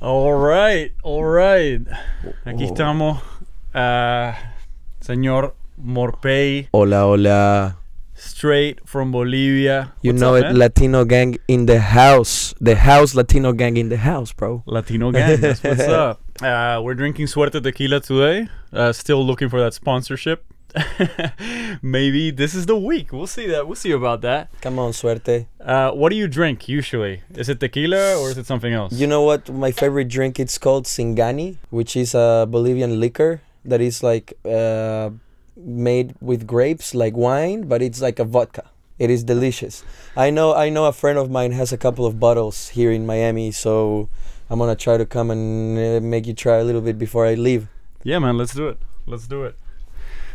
All right, all right. Aquí estamos. ah, señor Morpey, Hola, hola. straight from Bolivia. You What's know up, it, man? Latino gang in the house. The house Latino gang in the house, bro. Latino gang. That's what's up. Uh, we're drinking Suerte Tequila today. Uh, still looking for that sponsorship. Maybe this is the week. We'll see that. We'll see about that. Come on, suerte. Uh, what do you drink usually? Is it tequila or is it something else? You know what? My favorite drink it's called Singani, which is a Bolivian liquor that is like uh, made with grapes, like wine, but it's like a vodka. It is delicious. I know. I know a friend of mine has a couple of bottles here in Miami, so I'm gonna try to come and uh, make you try a little bit before I leave. Yeah, man, let's do it. Let's do it.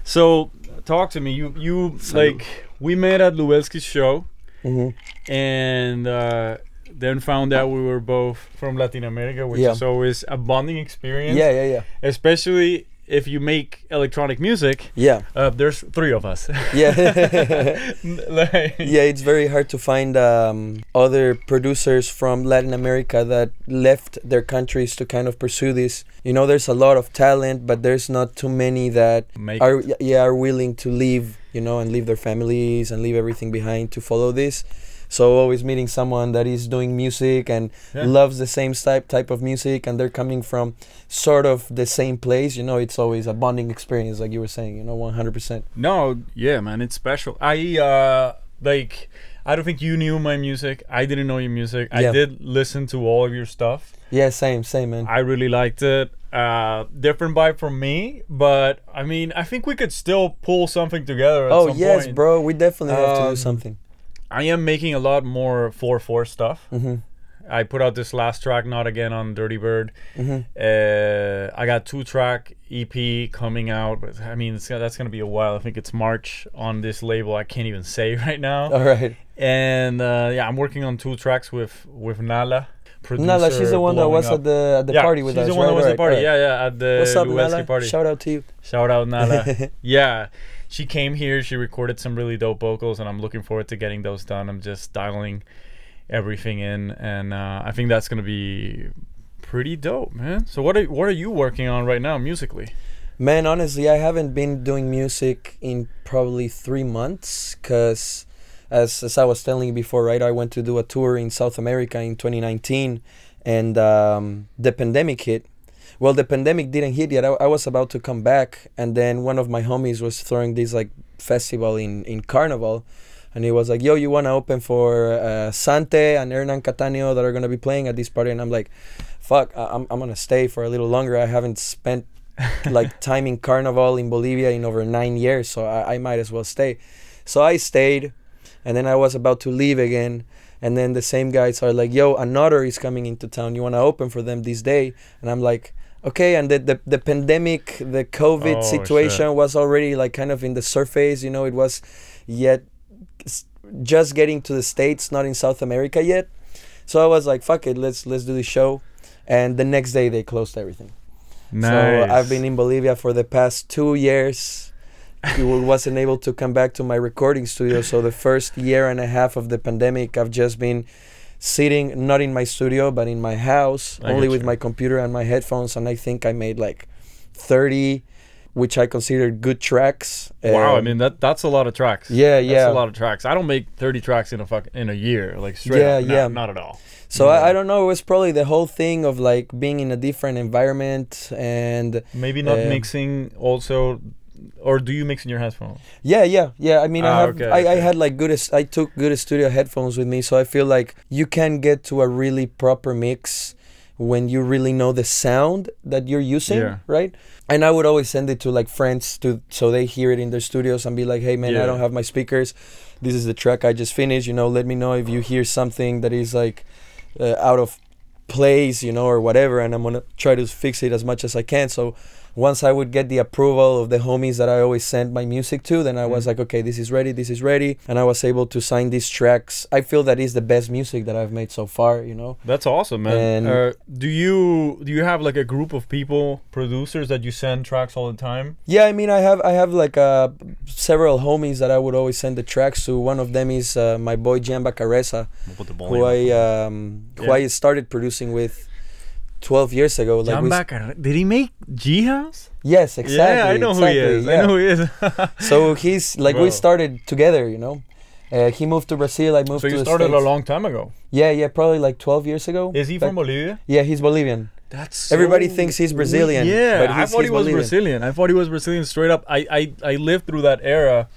So, talk to me. You you like we met at Lubelski's show hmm and uh, then found out we were both from Latin America, which Yeah. is always a bonding experience. Yeah, yeah, yeah, Especially if you make electronic music. yeah, Uh, there's three of us. yeah. Like- yeah, it's very hard to find um, other producers from Latin America that left their countries to kind of pursue this. You know, there's a lot of talent, but there's not too many that Make are yeah are willing to leave. You know, and leave their families and leave everything behind to follow this. So always meeting someone that is doing music and Yeah. loves the same type type of music, and they're coming from sort of the same place. You know, it's always a bonding experience, like you were saying. You know, one hundred percent. No, yeah, man, it's special. I uh like I don't think you knew my music. I didn't know your music. I did listen to all of your stuff. Yeah, same, same, man. I really liked it. Uh different vibe from me, but I mean, I think we could still pull something together at Oh yes, point. bro. We definitely have to Um, do something. I am making a lot more 4/4 stuff. hmm I put out this last track not again on Dirty Bird. hmm Uh, I got two track EP coming out, but I mean it's, that's gonna be a while. I think it's March on this label. I can't even say right now. All right. And uh, yeah, I'm working on two tracks with with Nala. Nala, she's the one that was up. at the at the yeah, party with she's us. She's the one that right, was at the party. right. Yeah, yeah, at the What's up, Nala? party. Shout out to you. Shout out Nala. yeah, she came here. She recorded some really dope vocals, and I'm looking forward to getting those done. I'm just dialing everything in, and uh, I think that's gonna be pretty dope, man. So what are what are you working on right now musically? Man, honestly, I haven't been doing music in probably three months because, as, as I was telling you before, right, I went to do a tour in South America in 2019 and um, the pandemic hit. Well, the pandemic didn't hit yet. I, I was about to come back, and then one of my homies was throwing this like festival in, in Carnival. And he was like, "Yo, you wanna open for uh, Sante and Hernan Cattaneo that are gonna be playing at this party?" And I'm like, "Fuck, I- I'm I'm gonna stay for a little longer. I haven't spent like time in carnival in Bolivia in over nine years, so I, I might as well stay. So I stayed, and then I was about to leave again, and then the same guys are like, "Yo, another is coming into town. You wanna open for them this day?" And I'm like, "Okay." And the the, the pandemic, the COVID Oh, situation shit. was already like kind of in the surface. You know, it was yet just getting to the states, not in South America yet. So I was like, "Fuck it, let's let's do the show." And the next day they closed everything. Nice. So I've been in Bolivia for the past two years. I wasn't able to come back to my recording studio. So the first year and a half of the pandemic, I've just been sitting not in my studio but in my house, I only with you. my computer and my headphones. And I think I made like thirty, which I consider good tracks. Wow, I Um, mean that that's a lot of tracks. yeah, That's yeah. a lot of tracks. I don't make 30 tracks in a fuck in a year, like straight Yeah, up. No, yeah. not at all. So Yeah. I, I don't know. It was probably the whole thing of like being in a different environment and Maybe not Um, mixing also or do you mix in your headphones? Yeah, yeah, yeah. I mean, I Ah, have, okay, I, I had like good, I took good studio headphones with me, so I feel like you can get to a really proper mix when you really know the sound that you're using, Yeah. right? And I would always send it to like friends to so they hear it in their studios and be like, "Hey, man, Yeah. I don't have my speakers. This is the track I just finished. You know, let me know if you hear something that is like uh, out of place, you know, or whatever, and I'm gonna try to fix it as much as I can." So once I would get the approval of the homies that I always sent my music to, then I was Mhm. like, okay, this is ready, this is ready, and I was able to sign these tracks. I feel that is the best music that I've made so far. You know. That's awesome, man. And- uh, do you do you have like a group of people, producers that you send tracks all the time? Yeah, I mean, I have I have like uh, several homies that I would always send the tracks to. One of them is uh, my boy Giamba Caressa, who I um, who I started producing with 12 years ago. Like we, Did he make G House? yes, exactly. yeah, I know exactly, who he is. yeah. I know who he is. So he's like Bro. we started together, you know. Uh, he moved to Brazil. I moved so to you the started a long time ago. Yeah, yeah, probably like 12 years ago. Is he Back- from Bolivia? Yeah, he's Bolivian. That's Everybody thinks he's Brazilian, Yeah, but I thought he was Bolivian. Brazilian. I thought he was Brazilian straight up. I, I I lived through that era,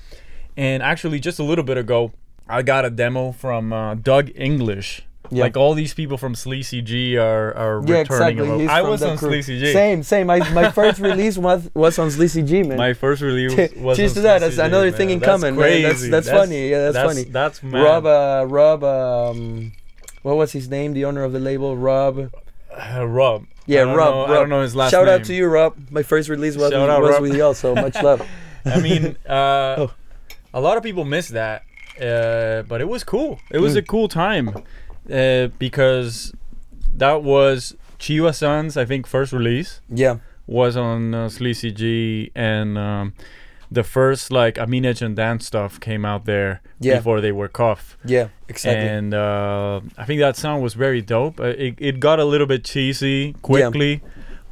and actually just a little bit ago, I got a demo from uh, Doug English. Yeah. Like all these people from Sleazy G are are Yeah, returning. exactly. He's I was on crew. Sleazy G. Same, same. My, my first release was was on Sleazy G, man. My first release was Cheers on to that. That's G, another man. thing in That's common, man. That's- crazy. that's funny. Yeah, that's funny. That's mad. Rob, uh, Rob, um, what was his name? The owner of the label, Rob. Uh, Rob. Yeah, I don't Rob, I don't know his last Shout name. out to you, Rob. My first release was, Shout out, was Rob. with you, so much love. I mean, uh, Oh. a lot of people miss that, uh, but it was cool. It was Mm. a cool time uh, because that was Chiwa San's, I think, first release Yeah, was on uh, Sleazy G, and um, the first like Amine Edge and Dan stuff came out there Yeah. before they were Cuff. yeah, exactly. And uh, I think that song was very dope. Uh, it, it got a little bit cheesy quickly,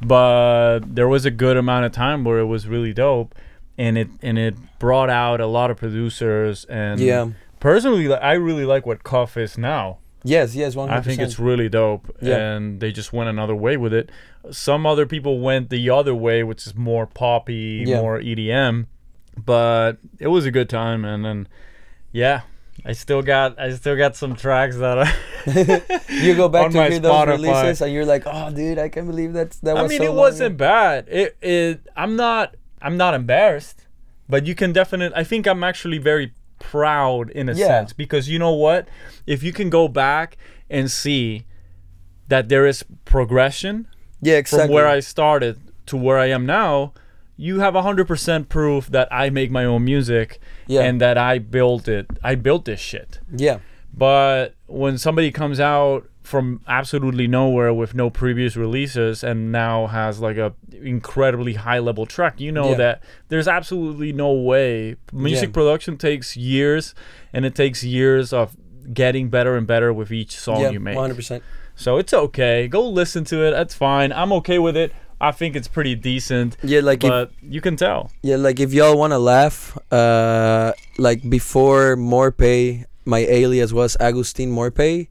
but there was a good amount of time where it was really dope, and it and it brought out a lot of producers. And yeah. personally, I really like what Cuff is now. Yes, yes, one I think it's really dope, Yeah. and they just went another way with it. Some other people went the other way, which is more poppy, Yeah. more EDM, but it was a good time, and then yeah, I still got I still got some tracks that I. You go back to hear those Spotify. releases, and you're like, "Oh, dude, I can't believe that that was." I mean, so it wasn't ago." bad. It it I'm not I'm not embarrassed, but you can definitely. I think I'm actually very proud in a Yeah. sense because you know what? If you can go back and see that there is progression Yeah, exactly. from where I started to where I am now, you have 100% proof that I make my own music Yeah. and that I built it. I built this shit. yeah, But when somebody comes out from absolutely nowhere with no previous releases and now has like a incredibly high level track, you know Yeah. that there's absolutely no way. Music Yeah. production takes years and it takes years of getting better and better with each song yeah, you make. one hundred percent. So it's okay. Go listen to it. That's fine. I'm okay with it. I think it's pretty decent, Yeah, like if, but you can tell. Yeah, like if y'all wanna laugh, uh, like before Morpay, my alias was Agustin Morpay,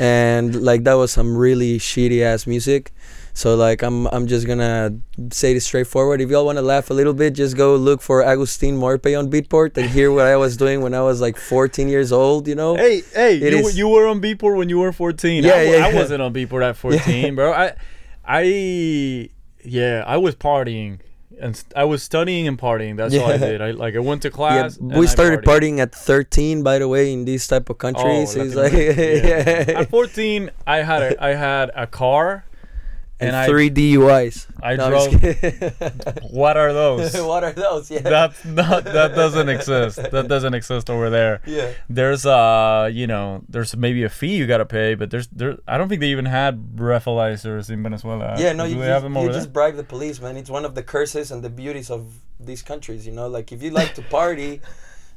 and like that was some really shitty ass music. So like I'm I'm just gonna say this straightforward. If y'all wanna laugh a little bit, just go look for Agustin Morpe on Beatport and hear what I was doing when I was like 14 years old. You know? Hey, hey, It you, is- you were on Beatport when you were 14. Yeah, I, yeah, I yeah. wasn't on Beatport at 14, bro. I, I, yeah, I was partying and st- I was studying and partying. That's all I did. I like I went to class. and we started partying at 13, by the way, in these type of countries. Oh, it's like, America, yeah. At 14, I had a I had a car, and, and I three DUIs. I No, drove. what are those? what are those? Yeah. That's not that doesn't exist. That doesn't exist over there. yeah. there's uh you know there's maybe a fee you gotta pay but there's there i don't think they even had breathalyzers in venezuela Yeah, no, do you, just, you over just bribe the police, man. It's one of the curses and the beauties of these countries, you know. Like if you like to party,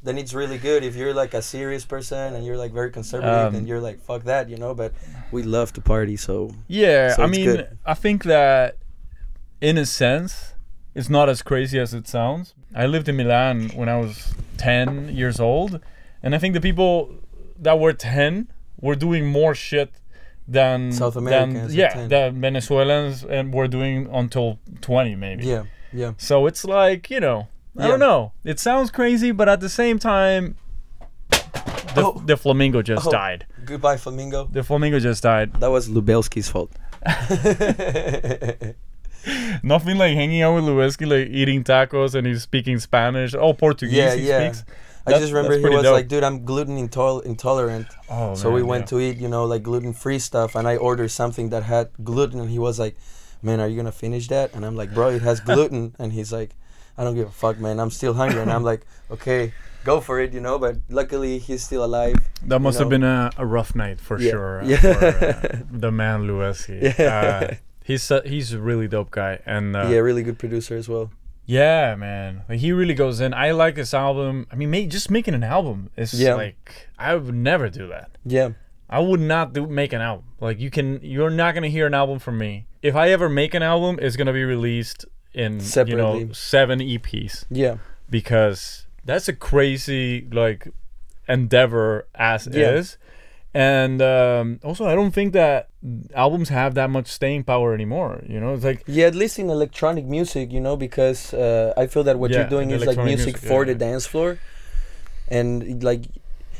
then it's really good. If you're like a serious person and you're like very conservative, Um, then you're like fuck that, you know. But we love to party, so yeah So i mean good. i think that in a sense it's not as crazy as it sounds i lived in milan when i was 10 years old and i think the people that were 10 were doing more shit than South Americans yeah 10. than venezuelans and were doing until 20 maybe yeah, yeah, So it's like, you know, I Yeah. don't know. It sounds crazy, but at the same time, the, Oh. the flamingo just Oh. died. Goodbye, flamingo. The flamingo just died. That was Lubelski's fault. Nothing like hanging out with Lubelski, like eating tacos and he's speaking Spanish. Oh, Portuguese Yeah, he yeah. speaks. I That's- just remember that's he pretty was dope. like, "Dude, I'm gluten intol- intolerant." Oh, so we man, went yeah. to eat, you know, like gluten free stuff, and I ordered something that had gluten, and he was like, man, are you gonna finish that? And I'm like, bro, it has gluten. and he's like, I don't give a fuck, man. I'm still hungry. and I'm like, okay, go for it, you know. But luckily, he's still alive. That must know? have been a, a rough night for Yeah. sure. uh, Yeah. For, uh, the man Lubelski. Yeah. Uh, he's a, he's a really dope guy, and uh, yeah, really good producer as well. Yeah, man. Like, he really goes in. I like this album. I mean, ma- just making an album is Yeah. like I would never do that. Yeah, I would not do make an album. Like you can, you're not gonna hear an album from me. If I ever make an album, it's gonna be released in you know seven EPs yeah, because that's a crazy like endeavor as Yeah. is. And um, also, I don't think that albums have that much staying power anymore. You know, it's like yeah. At least in electronic music, you know, because uh, I feel that what Yeah, you're doing is like music, music, for yeah. the dance floor, and like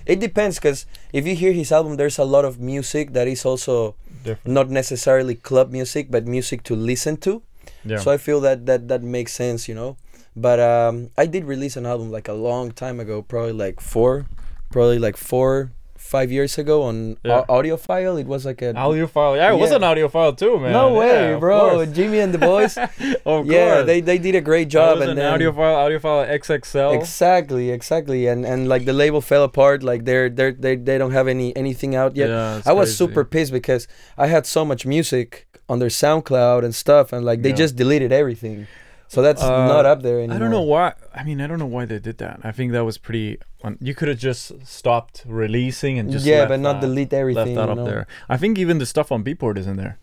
it depends. Because if you hear his album, there's a lot of music that is also different. not necessarily club music, but music to listen to. Yeah. So I feel that that that makes sense, you know. But um, I did release an album like a long time ago, probably like four, probably like four, five years ago on Yeah. au- audiophile. It was like a audiophile. Yeah, it was Yeah. an audiophile too, man. no way, Yeah, bro. Jimmy and the boys. of yeah, course. they they did a great job. was and an then, audiophile, audiophile XXL. Exactly, exactly, and and like the label fell apart. Like they're they're they they don't have any anything out yet. Yeah, I was crazy. super pissed because I had so much music on their SoundCloud and stuff, and like they Yeah. just deleted everything. So that's Uh, not up there anymore. I don't know why. I mean, I don't know why they did that. I think that was pretty. Un- you could have just stopped releasing and just yeah, but not that, delete left everything. that up know? there. I think even the stuff on Beatport is in there.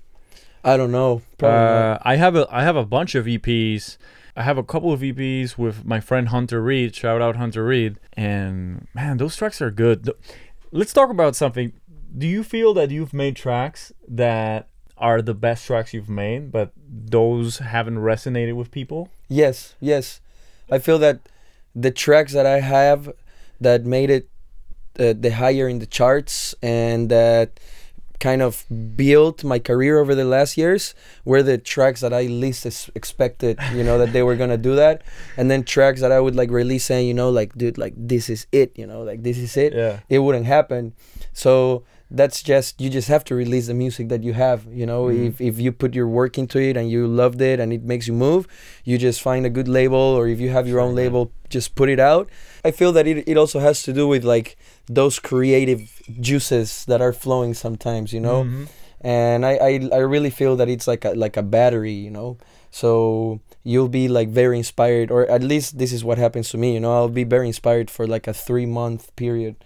I don't know. Uh, I have a I have a bunch of EPs. I have a couple of EPs with my friend Hunter Reed. Shout out Hunter Reed. And man, those tracks are good. Let's talk about something. Do you feel that you've made tracks that are the best tracks you've made, but those haven't resonated with people? Yes, yes. I feel that the tracks that I have that made it uh, the higher in the charts and that kind of built my career over the last years were the tracks that I least expected, you know, that they were gonna do that, and then tracks that I would like release saying, you know, like dude, like this is it, you know, like this is it. Yeah. It wouldn't happen. So that's just you just have to release the music that you have you know Mhm. if, if you put your work into it and you loved it and it makes you move you just find a good label or if you have your own label just put it out i feel that it, it also has to do with like those creative juices that are flowing sometimes you know Mhm. and I, I i really feel that it's like a like a battery you know so you'll be like very inspired or at least this is what happens to me you know i'll be very inspired for like a three month period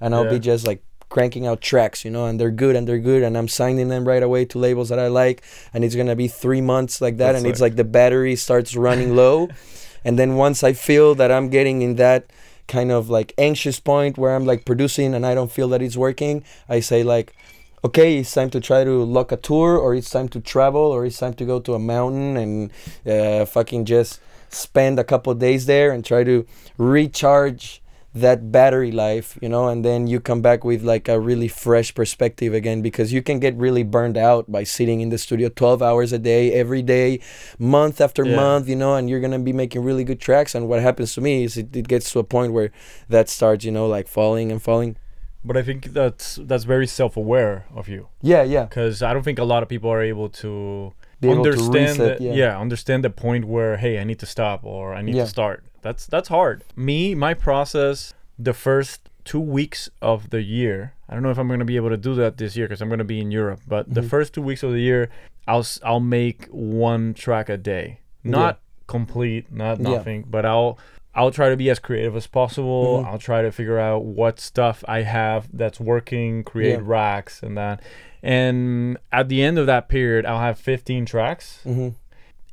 and i'll Yeah. be just like cranking out tracks you know and they're good and they're good and i'm signing them right away to labels that i like and it's gonna be three months like that That's and it's like the battery starts running low. And then once i feel that i'm getting in that kind of like anxious point where i'm like producing and i don't feel that it's working i say like okay it's time to try to lock a tour or it's time to travel or it's time to go to a mountain and uh, fucking just spend a couple days there and try to recharge that battery life you know and then you come back with like a really fresh perspective again because you can get really burned out by sitting in the studio 12 hours a day every day month after Yeah. month you know and you're gonna be making really good tracks. And what happens to me is it, it gets to a point where that starts you know like falling and falling. But I think that's that's very self-aware of you. Yeah yeah. Because I don't think a lot of people are able to Be able to understand reset, the- yeah. yeah. understand the point where hey I need to stop or I need Yeah. to start. That's that's hard. Me, my process, the first two weeks of the year. I don't know if I'm gonna be able to do that this year because I'm gonna be in Europe. But the Mhm. first two weeks of the year, I'll I'll make one track a day, not complete, not Yeah. nothing, but I'll. I'll try to be as creative as possible. Mhm. I'll try to figure out what stuff I have that's working, create Yeah. racks and that. And at the end of that period, I'll have 15 tracks. hmm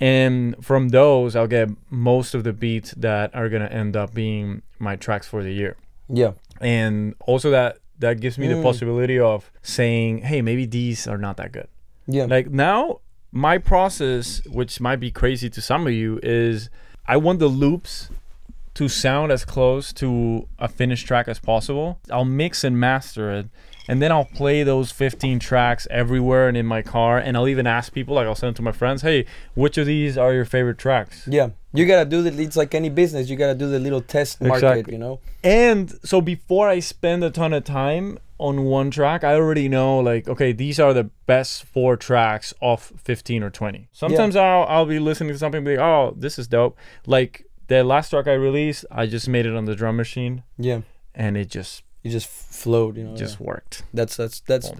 And from those, I'll get most of the beats that are going to end up being my tracks for the year. yeah And also that that gives me the Mm. possibility of saying, "Hey, maybe these are not that good." yeah Like now, my process, which might be crazy to some of you, is I want the loops to sound as close to a finished track as possible. I'll mix and master it, and then I'll play those 15 tracks everywhere and in my car, and I'll even ask people, like I'll send it to my friends, hey, which of these are your favorite tracks? Yeah, you gotta do the. It's like any business. You gotta do the little test market. Exactly. You know. And so before I spend a ton of time on one track, I already know like, okay, these are the best four tracks off 15 or 20. Sometimes I'll I'll be listening to something and be like, oh, this is dope. Like the last track I released, I just made it on the drum machine Yeah, and it just you just flowed. You know. just yeah. worked. That's that's that's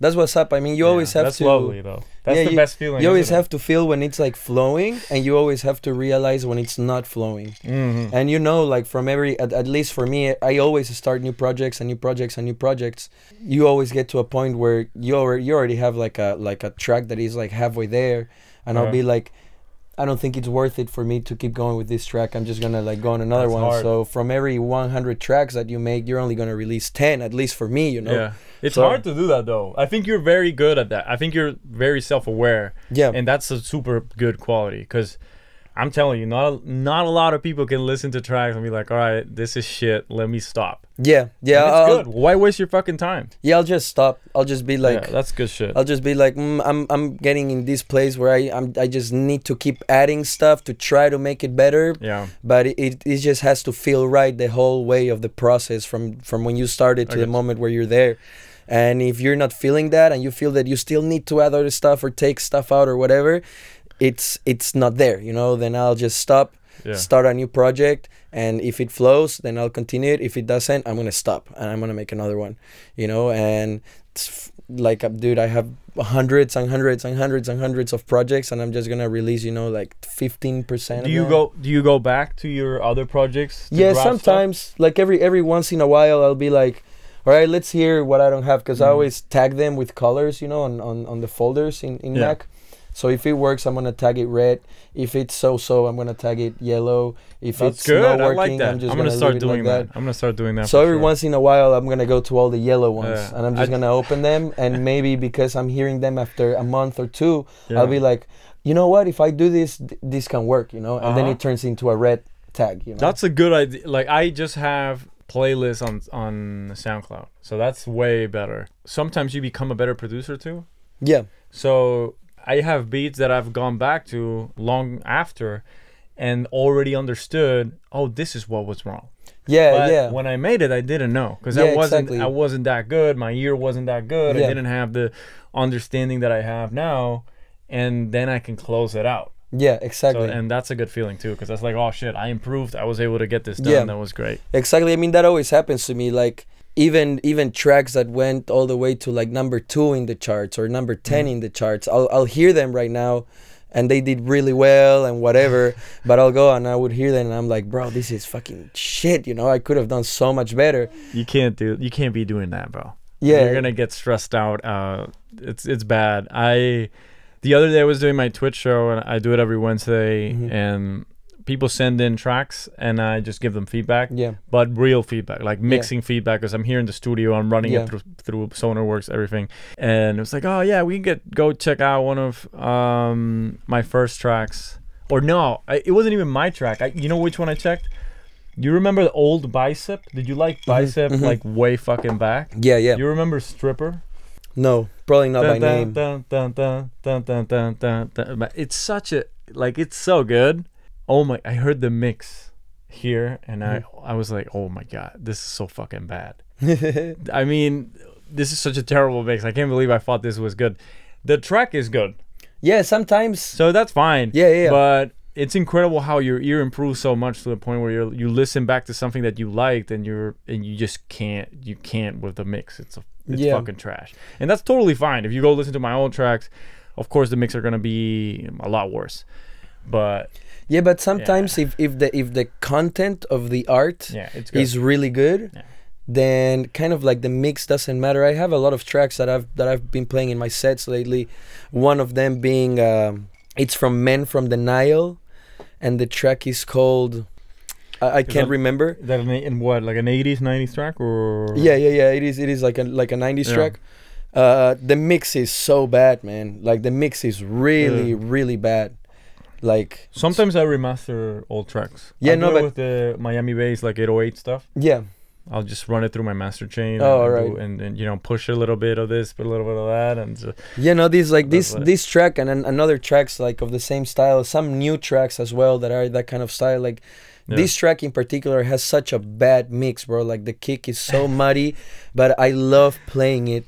that's what's up. I mean, you always Yeah, have that's to. lovely though. That's Yeah, the you- best feeling. You always have to feel when it's like flowing, and you always have to realize when it's not flowing. it? Mhm. And you know, like from every, at, at least for me, I always start new projects and new projects and new projects. You always get to a point where you already, you already have like a like a track that is like halfway there, and I'll be like, I don't think it's worth it for me to keep going with this track. I'm just gonna like go on another That's one. hard. So from every 100 tracks that you make, you're only gonna release 10, at least for me. You know. Yeah. It's So- hard to do that though. I think you're very good at that. I think you're very self-aware. Yeah. and that's a super good quality because i'm telling you not a, not a lot of people can listen to tracks and be like all right this is shit let me stop yeah. Yeah. And it's good why waste your fucking time Yeah. I'll just stop. I'll just be like. yeah, that's good shit I'll just be like, mm, I'm I'm getting in this place where I I'm, I just need to keep adding stuff to try to make it better, yeah but it, it, it just has to feel right the whole way of the process from from when you started to I the moment where you're there. And if you're not feeling that and you feel that you still need to add other stuff or take stuff out or whatever, it's it's not there, you know, then I'll just stop, yeah start a new project and if it flows then i'll continue it if it doesn't i'm gonna stop and i'm gonna make another one you know and it's f- like uh, dude i have hundreds and hundreds and hundreds and hundreds of projects and i'm just gonna release you know like 15% do you go do you go back to your other projects yeah grab stuff? sometimes like every every once in a while i'll be like all right let's hear what i don't have because i Mhm. always tag them with colors you know on on, on the folders in in Yeah. mac so if it works i'm gonna tag it red if it's so so i'm gonna tag it yellow if that's it's good not i working like that i'm just i'm gonna, gonna start leave it doing like that. i'm gonna start doing that so every sure. once in a while i'm gonna go to all the yellow ones Yeah. and i'm just I- gonna open them and maybe because i'm hearing them after a month or two Yeah. i'll be like you know what if i do this th- this can work you know and then Uh-huh. it turns into a red tag you know That's a good idea. Like I just have playlists on on SoundCloud, so that's way better. Sometimes you become a better producer too. yeah So I have beats that I've gone back to long after, and already understood. Oh, this is what was wrong. yeah But yeah when I made it, I didn't know because Yeah, I wasn't exactly. I wasn't that good. My ear wasn't that good. I didn't have the understanding that I have now, and then I can close it out. yeah So, exactly and that's a good feeling too, because that's like, oh shit, I improved. I was able to get this done. Yeah. That was great. exactly i mean that always happens to me like even even tracks that went all the way to like number two in the charts or number 10 Mm. in the charts I'll, I'll hear them right now and they did really well and whatever but i'll go and i would hear them and i'm like bro this is fucking shit you know i could have done so much better You can't do. You can't be doing that, bro. yeah you're gonna get stressed out. Uh, it's it's bad. I the other day I was doing my Twitch show and I do it every Wednesday, Mhm. and people send in tracks and I just give them feedback, yeah but real feedback, like mixing feedback, because I'm here in the studio, I'm running Yeah. it through through SonarWorks, everything, and it was like, oh yeah, we can get go check out one of um my first tracks, or no, I, it wasn't even my track. I, you know which one I checked. You remember the old Bicep? Did you like Bicep mhm. like way fucking back? yeah yeah You remember Stripper? no probably not by Dun, dun, name dun, dun, dun, dun, dun, dun, dun, dun. But It's such a like it's so good. Oh my! I heard the mix here, and I Mm-hmm. I was like, oh my god, this is so fucking bad. I mean, this is such a terrible mix. I can't believe I thought this was good. The track is good, yeah sometimes so that's fine. Yeah, yeah, yeah. But it's incredible how your ear improves so much to the point where you you listen back to something that you liked and you're and you just can't you can't with the mix. It's a, it's Yeah. fucking trash, and that's totally fine. If you go listen to my old tracks, of course the mix are gonna be a lot worse. But yeah but sometimes if, if the if the content of the art yeah, is really good Yeah. then kind of like the mix doesn't matter. I have a lot of tracks that i've that i've been playing in my sets lately. One of them being um, it's from men from the nile and the track is called i, I can't that- remember. that in, in what like an 80s 90s track or? Yeah yeah yeah it is it is like a like a 90s Yeah. track. Uh the mix is so bad man. Like the mix is really Yeah. really bad like Sometimes I remaster old tracks. Yeah, I no, but- with the Miami bass like 808 stuff. yeah I'll just run it through my master chain. Oh, and, right. do- and, and you know push a little bit of this, put a little bit of that, and just, Yeah, no, these like this this track and then another tracks like of the same style. Some new tracks as well that are that kind of style. Like Yeah. this track in particular has such a bad mix, bro. Like the kick is so muddy, but I love playing it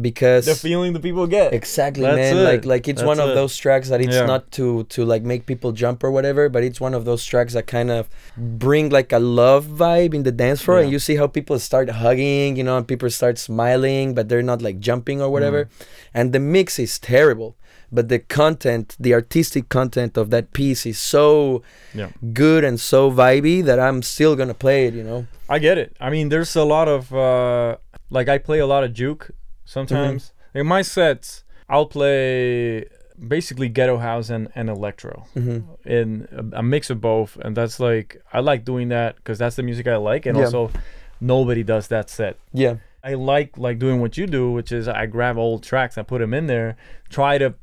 because the feeling the people get. exactly, That's man. it. Like like it's one That's of it. those tracks that it's Yeah. not to to like make people jump or whatever, but it's one of those tracks that kind of bring like a love vibe in the dance floor, and you see how people start hugging, you know, and people start smiling, but they're not like jumping or whatever. Mm. And the mix is terrible, but the content, the artistic content of that piece is so Yeah. good and so vibey that I'm still gonna play it. You know. I get it. I mean, there's a lot of uh, like I play a lot of juke sometimes. In my sets, I'll play basically ghetto house and, and electro hmm in a, a mix of both, and that's like I like doing that because that's the music I like, and Yeah. also nobody does that set. Yeah. I like like doing what you do, which is I grab old tracks, I put them in there, try to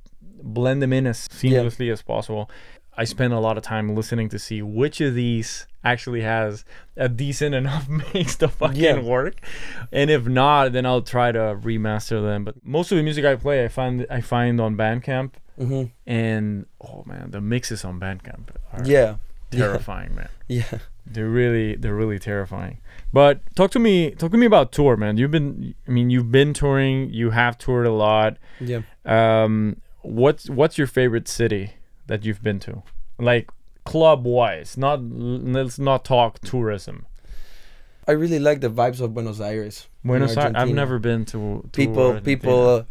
blend them in as seamlessly as possible. I spend a lot of time listening to see which of these actually has a decent enough mix to fucking Yeah. work, and if not, then I'll try to remaster them. But most of the music I play, I find I find on Bandcamp, hmm and oh man, the mixes on Bandcamp are Yeah. terrifying, man. Yeah. They're really they're really terrifying. But talk to me talk to me about tour, man. You've been I mean you've been touring, you have toured a lot. Yeah. Um what's what's your favorite city that you've been to? Like club wise, not let's not talk tourism. I really like the vibes of Buenos Aires. Buenos Aires, I've never been to, to people Argentina. people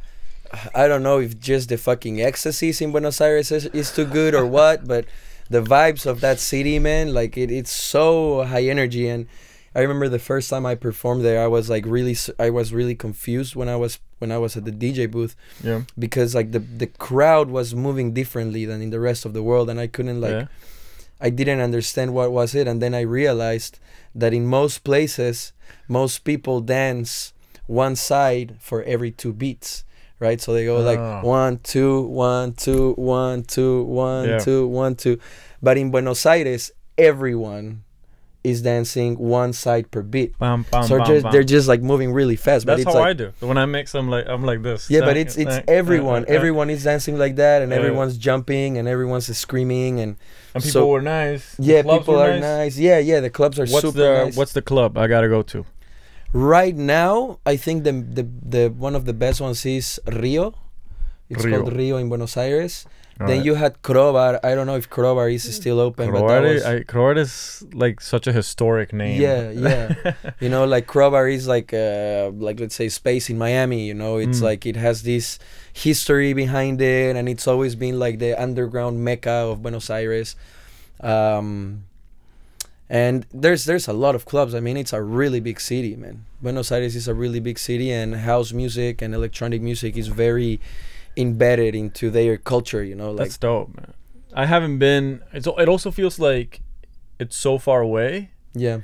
i don't know if just the fucking ecstasies in buenos aires is, is too good or what but the vibes of that city man like it, it's so high energy and i remember the first time i performed there i was like really I was really confused when i was when i was at the dj booth Yeah. because like the the crowd was moving differently than in the rest of the world and i couldn't like yeah. I didn't understand what was it, and then I realized that in most places, most people dance one side for every two beats, right? So they go like Oh. one, two, one, two, one, two, one, Yeah. two, one, two. But in Buenos Aires, everyone is dancing one side per beat. Bam, bam, so bam, just, they're just like moving really fast. but That's how like, I do. When I mix I'm like I'm like this. yeah, but it's it's everyone. Everyone is dancing like that, and Yeah. everyone's jumping, and everyone's screaming, and and people so- were nice. Yeah, people are nice. Yeah, yeah, the clubs are What's super the nice. what's the club I gotta go to? right now, I think the, the the one of the best ones is Rio. It's Rio. called Rio in Buenos Aires. Then Alright. you had Crobar. I don't know if Crobar is still open, but that Croati, was I, Croati is like such a historic name. yeah, yeah. you know, like Crobar is like uh like let's say space in Miami. You know, it's Mm. like it has this history behind it, and it's always been like the underground mecca of Buenos Aires. Um, and there's there's a lot of clubs. I mean, it's a really big city, man. Buenos Aires is a really big city, and house music and electronic music is very embedded into their culture. You know, like That's dope, man. I haven't been. It's, it also feels like it's so far away. yeah.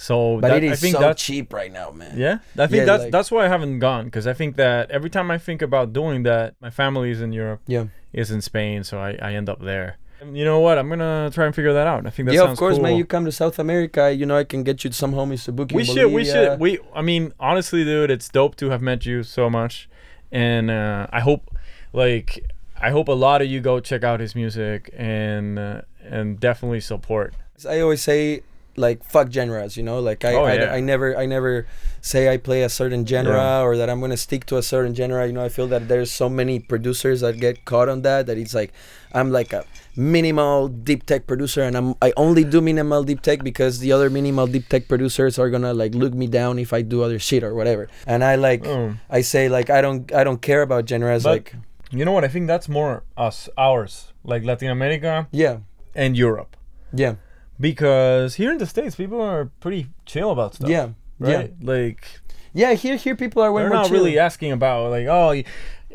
So But that, it is I think so that's cheap right now, man. yeah. I think Yeah, that's like- that's why I haven't gone because I think that every time I think about doing that, my family is in Europe, Yeah. is in Spain, so I, I end up there. And you know what? I'm gonna try and figure that out. I think that yeah, of course, cool. man. You come to South America, you know, I can get you some homies to book you. we should we should we i mean honestly dude it's dope to have met you so much and uh, i hope like i hope a lot of you go check out his music and uh, and definitely support I always say like fuck genres, you know. Like I, Oh, I, yeah. I never, I never say I play a certain genre Yeah. or that I'm gonna stick to a certain genre. You know, I feel that there's so many producers that get caught on that that it's like I'm like a minimal deep tech producer and I'm I only do minimal deep tech because the other minimal deep tech producers are gonna like look me down if I do other shit or whatever. And I like Oh. I say like I don't I don't care about genres But- like you know what? I think that's more us ours like latin america yeah. and europe. Yeah. Because here in the states people are pretty chill about stuff yeah. Right? Yeah like yeah here here people are way they're not chill. really asking about like oh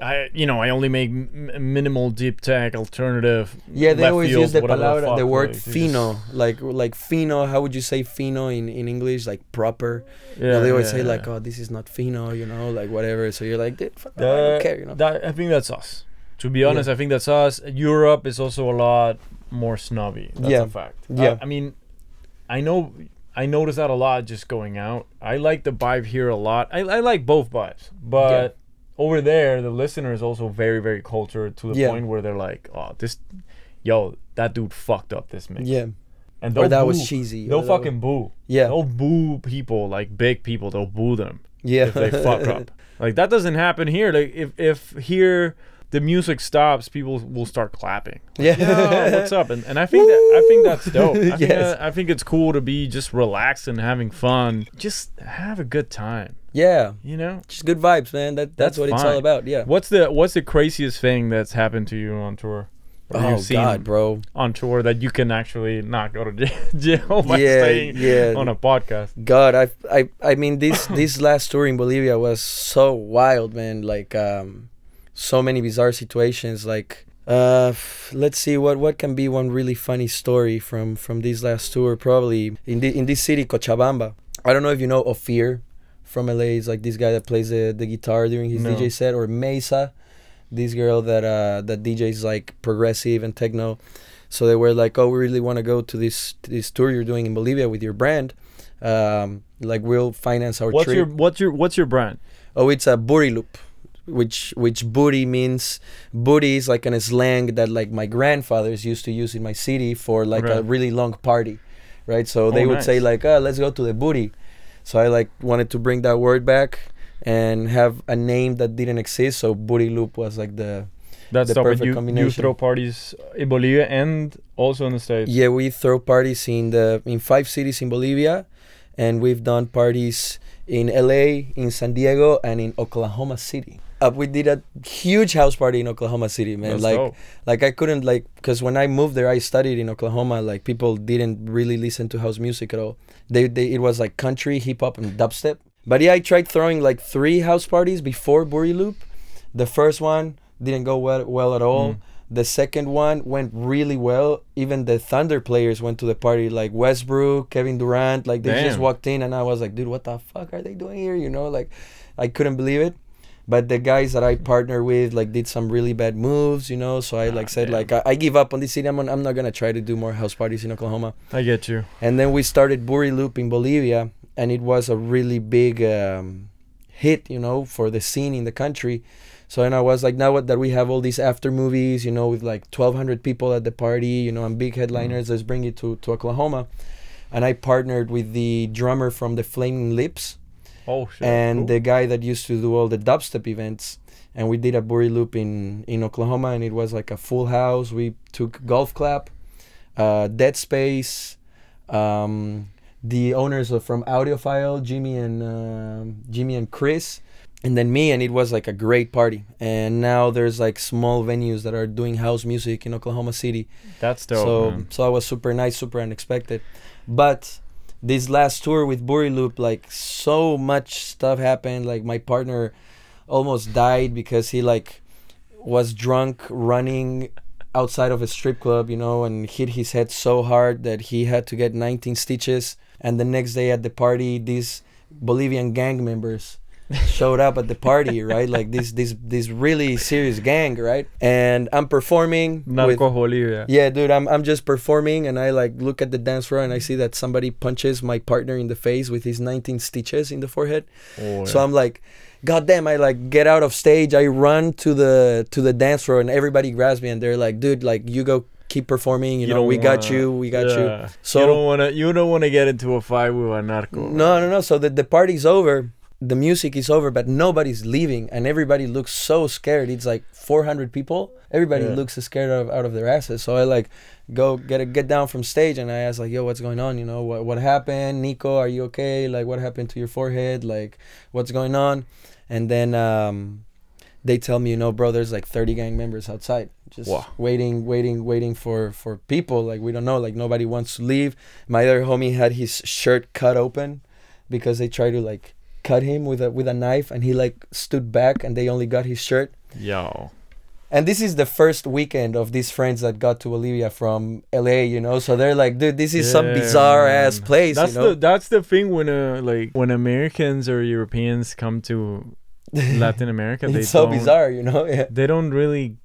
I you know I only make m- minimal deep tech alternative. Yeah, they always field, use the palabra, the fuck, word like, fino, just- like like fino. How would you say fino in, in English? Like proper. Yeah, You know, they always yeah, say like, oh, this is not fino, you know, like whatever. So you're like, "Dude, fuck, I don't care, you know. that- I think that's us. To be honest, I think that's us. Europe is also a lot more snobby. That's Yeah. a fact. Yeah. I, I mean, I know I notice that a lot just going out. I like the vibe here a lot. I, I like both vibes, but over there the listener is also very very cultured to the Yeah. point where they're like, oh this, yo that dude fucked up this mix. Yeah. and Or that was cheesy. They'll fucking boo. Yeah. They'll boo people like big people. They'll boo them Yeah. if they fuck up. Like that doesn't happen here. Like if if here the music stops, people will start clapping. Yeah. Yo, what's up? And, and I think that I think that's dope. I think, that- I think it's cool to be just relaxed and having fun. Just have a good time. Yeah. You know. Just good vibes, man. That that's, That's what it's all about. Yeah. What's the What's the craziest thing that's happened to you on tour? Oh God, bro. on tour that you can actually not go to jail, jail by Yeah, staying yeah. on a podcast. God, I I I mean this this last tour in Bolivia was so wild, man. Like um, so many bizarre situations. Like uh, let's see what what can be one really funny story from from this last tour. Probably in the in this city, Cochabamba. I don't know if you know Ophir from LA. Is like this guy that plays the, the guitar during his No. DJ set, or Mesa, this girl that uh that DJs like progressive and techno. So they were like, "Oh, we really want to go to this this tour you're doing in Bolivia with your brand. Um, like we'll finance our What's trip." your What's your What's your brand? oh, it's a loop, which which booty means booty is like an slang that like my grandfathers used to use in my city for like a really long party, right? So they Oh, would say like, "Oh, let's go to the booty." So I like wanted to bring that word back and have a name that didn't exist. So booty loop was like the That's The perfect you, you throw parties in Bolivia and also in the States. Yeah, we throw parties in the in five cities in Bolivia, and we've done parties in LA, in San Diego, and in Oklahoma City. Uh, we did a huge house party in Oklahoma City, man. That's like, dope. like I couldn't like because when I moved there, I studied in Oklahoma. Like people didn't really listen to house music at all. They, they it was like country, hip hop, and dubstep. But yeah, I tried throwing like three house parties before Buri Loop. The first one didn't go well well at all. Mm. The second one went really well. Even the Thunder players went to the party, like Westbrook, Kevin Durant. Like they just walked in, and I was like, dude, what the fuck are they doing here? You know, like I couldn't believe it. But the guys that I partner with, like, did some really bad moves, you know. So I like Ah, said, damn. like, I, I give up on this city. I'm, I'm not gonna try to do more house parties in Oklahoma. I get you. And then we started Buri Loop in Bolivia, and it was a really big um, hit, you know, for the scene in the country. So then I was like, now what that we have all these after movies, you know, with like 1,200 people at the party, you know, and big headliners. Let's bring it to to Oklahoma. And I partnered with the drummer from the Flaming Lips Oh shit. and cool. the guy that used to do all the dubstep events. And we did a Buri Loop in in Oklahoma, and it was like a full house. We took Golf Clap, uh, Dead Space, um, the owners of from Audiophile, Jimmy and um Jimmy and Chris, and then me, and it was like a great party. And now there's like small venues that are doing house music in Oklahoma City That's dope. so man. so I was super nice, super unexpected. But this last tour with Buri Loop, like so much stuff happened. Like my partner almost died because he like was drunk running outside of a strip club, you know, and hit his head so hard that he had to get 19 stitches. And the next day at the party, these Bolivian gang members showed up at the party, right? Like this this this really serious gang, right? And I'm performing with Bolivia. yeah, dude, I'm I'm just performing and I like look at the dance floor and I see that somebody punches my partner in the face with his 19 stitches in the forehead. Oh, So. I'm like, God damn, I like get out of stage. I run to the to the dance floor and everybody grabs me and they're like, dude, like you go keep performing, you, know, we got wanna- you, we got you. So- you don't wanna you don't wanna get into a fight with a narco. No, no, no. So the, the party's over. The music is over, but nobody's leaving, and everybody looks so scared. It's like 400 people. Everybody Yeah. looks scared out of, out of their asses. So I like go get a, get down from stage, and I ask like, "Yo, what's going on? You know, what what happened? Nico, are you okay? Like, what happened to your forehead? Like, what's going on?" And then um, they tell me, you know, bro, there's like 30 gang members outside, just Wow. waiting, waiting, waiting for for people. Like we don't know. Like nobody wants to leave. My other homie had his shirt cut open because they tried to like cut him with a with a knife, and he like stood back, and they only got his shirt. Yo. And this is the first weekend of these friends that got to Bolivia from LA, you know. So they're like, dude, this is some Yeah, bizarre ass place, That's you know. the that's the thing when uh like when Americans or Europeans come to Latin America, they it's so don't, bizarre, you know. Yeah. They don't really,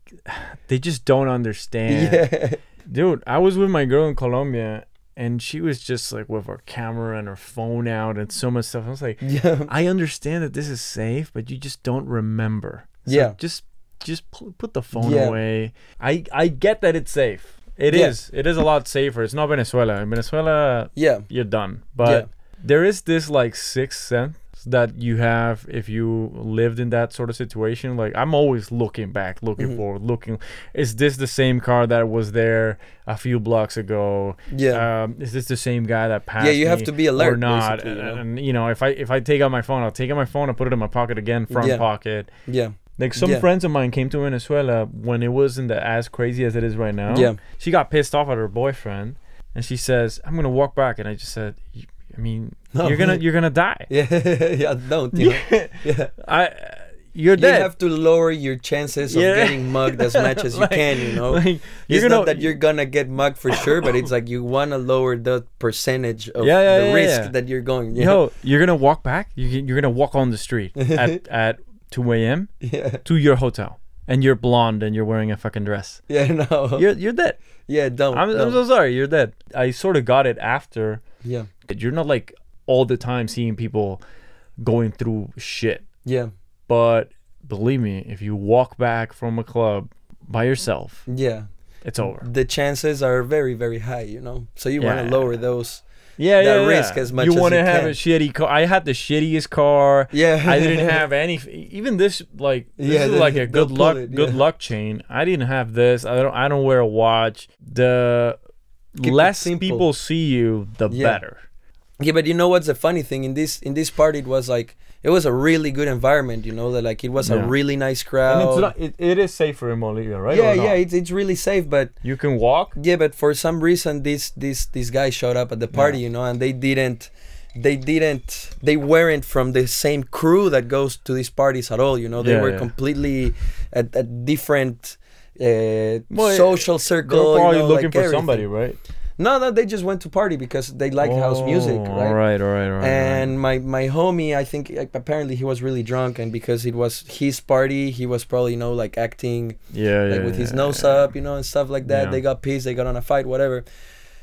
they just don't understand. Yeah. Dude, I was with my girl in Colombia, and she was just like with her camera and her phone out and so much stuff. I was like, Yeah. I understand that this is safe, but you just don't remember. So Yeah. Just just pu- put the phone Yeah. away. I I get that it's safe. It is. Yeah. It is a lot safer. It's not Venezuela. In Venezuela, Yeah. you're done. But Yeah. there is this like sixth sense that you have if you lived in that sort of situation. Like I'm always looking back, looking Mhm. forward, looking. Is this the same car that was there a few blocks ago? Yeah. Um, is this the same guy that passed? yeah, you have to be alert or not? and, you know? and, you know, if I if I take out my phone, I'll take out my phone and put it in my pocket again, front Yeah. pocket. Yeah. Like some Yeah. friends of mine came to Venezuela when it wasn't as crazy as it is right now. Yeah. She got pissed off at her boyfriend, and she says, "I'm gonna walk back." And I just said, "I mean, No. you're gonna you're gonna die. Yeah. yeah. Don't. You know? Yeah. I, you're dead. You have to lower your chances of getting mugged as much as you Like- can. You know. like, it's you're gonna not that you're gonna get mugged for sure, but it's like you want to lower the percentage of Yeah, yeah, the yeah, risk yeah. that you're going. You know? yo, you're gonna walk back. You you're gonna walk on the street at at 2 a.m. Yeah. to your hotel, and you're blonde and you're wearing a fucking dress. Yeah. No. You're you're dead. yeah. Don't. I'm, I'm so sorry. You're dead. I sort of got it after. yeah. You're not like all the time seeing people going through shit. Yeah. But believe me, if you walk back from a club by yourself, Yeah. it's over. The chances are very, very high. You know. So you want to lower those. Yeah, that yeah, risk yeah. as much you wanna you have can. a shitty car. I had the shittiest car. Yeah. I didn't have any. Even this, like, this Yeah, is they- like a good luck, it, good luck chain. I didn't have this. I don't. I don't wear a watch. The Keep less people see you, the Yeah. better. Yeah, but you know what's the funny thing in this in this party? It was like it was a really good environment. You know that like it was Yeah. a really nice crowd. And it's not. It, it is safer in Bolivia, right? yeah, yeah, it's it's really safe. But You can walk. yeah, but for some reason this this these guys showed up at the party, Yeah. you know, and they didn't. They didn't. They weren't from the same crew that goes to these parties at all. You know, they Yeah, were completely at a different uh, Well, social They're circle. you probably know, looking like for everything. somebody, right? No, no, they just went to party because they like house music, Oh, right? All right, all right, all right. and my my homie i think like, apparently he was really drunk and because it was his party he was probably you know like acting yeah, yeah, like with his nose yeah. up you know and stuff like that Yeah. they got pissed they got on a fight whatever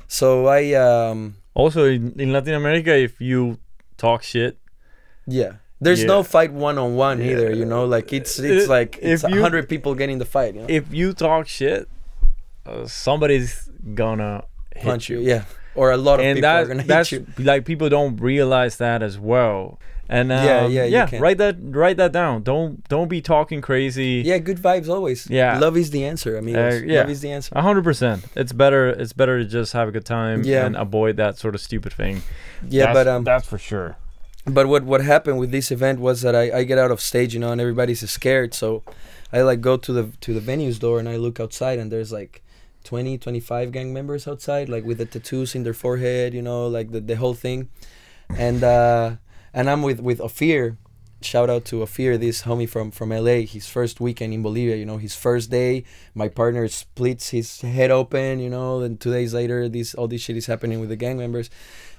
so i um Also, in, in Latin America, if you talk shit, yeah there's Yeah. no fight one-on-one either you know like it's it's If- like it's if a 100 people getting the fight you know? if you talk shit, uh, somebody's gonna punch you yeah or a lot of and people are gonna hit that's you like people don't realize that as well. And um, Yeah, yeah, yeah. Write that, write that down. Don't don't be talking crazy. yeah good vibes always Yeah. love is the answer amigos. Uh, yeah. love is the answer A hundred percent. It's better. It's better to just have a good time Yeah. and avoid that sort of stupid thing. yeah That's- but um that's for sure. but what what happened with this event was that I, I get out of stage you know and everybody's scared so i like go to the to the venue's door and i look outside and there's like 20 25 gang members outside like with the tattoos in their forehead you know like the, the whole thing. And uh and i'm with with ophir. Shout out to ophir this homie from from la his first weekend in bolivia you know his first day. My partner splits his head open you know and two days later this all this shit is happening with the gang members.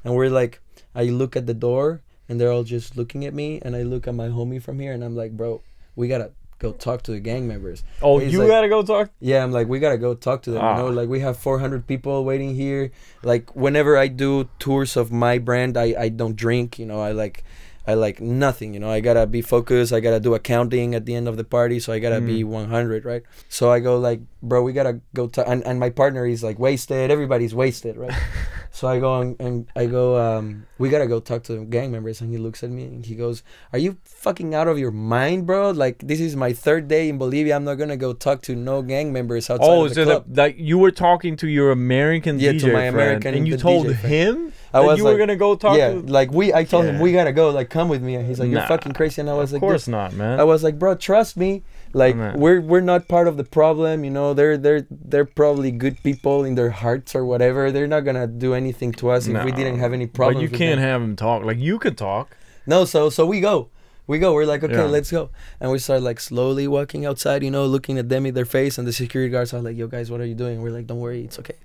And we're like i look at the door and they're all just looking at me and i look at my homie from here and i'm like bro we gotta go talk to the gang members Oh, you like- gotta go talk. yeah i'm like we gotta go talk to them you know Ah. like we have 400 people waiting here like whenever i do tours of my brand i i don't drink you know i like i like nothing you know i gotta be focused i gotta do accounting at the end of the party so i gotta be 100 right so i go like bro we gotta go talk and, and my partner is like wasted everybody's wasted right so I go and, and I go, um, we gotta go talk to the gang members. And he looks at me and he goes, Are you fucking out of your mind, bro? Like, this is my third day in Bolivia. I'm not gonna go talk to no gang members outside Oh, of the so club. that, like you were talking to your American Yeah, DJ to my friend, American- and you told DJ friend. Him I was you were like- gonna go talk. yeah, to... like we, I told him we gotta go. Like, come with me. And he's like, You're Nah. fucking crazy. And I was of like, course not, man. I was like, bro, trust me. Like Nah. we're we're not part of the problem, you know. They're they're they're probably good people in their hearts or whatever. They're not gonna do anything to us if we didn't have any problems. But you with can't them. have him talk. Like you could talk. No, so so we go. We go. We're like, okay, Yeah. let's go. And we start like slowly walking outside, you know, looking at them in their face. And the security guards are like, yo, guys, what are you doing? We're like, don't worry, it's okay.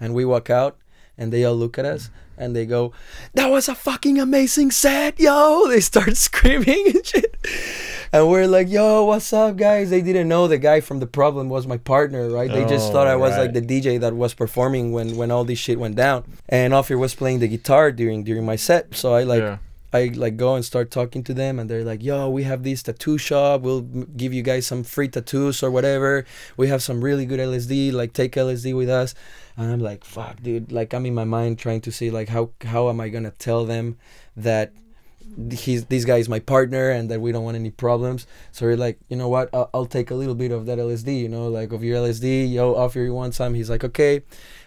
And we walk out and they all look at us and they go, that was a fucking amazing set, yo. They start screaming and shit. and we're like, "Yo, what's up, guys?" They didn't know the guy from the problem was my partner, right? They just Oh, thought I oh, was right. like the DJ that was performing when when all this shit went down. And Ophir was playing the guitar during during my set, so I like yeah. I like go and start talking to them, and they're like, "Yo, we have this tattoo shop. We'll give you guys some free tattoos or whatever. We have some really good LSD. Like, take LSD with us." And I'm like, "Fuck, dude!" Like, I'm in my mind trying to see like how how am I gonna tell them that he's this guy is my partner and that we don't want any problems. So we're like, you know what? I'll, I'll take a little bit of that LSD. You know, like of your LSD. Yo, offer you one time He's like, okay.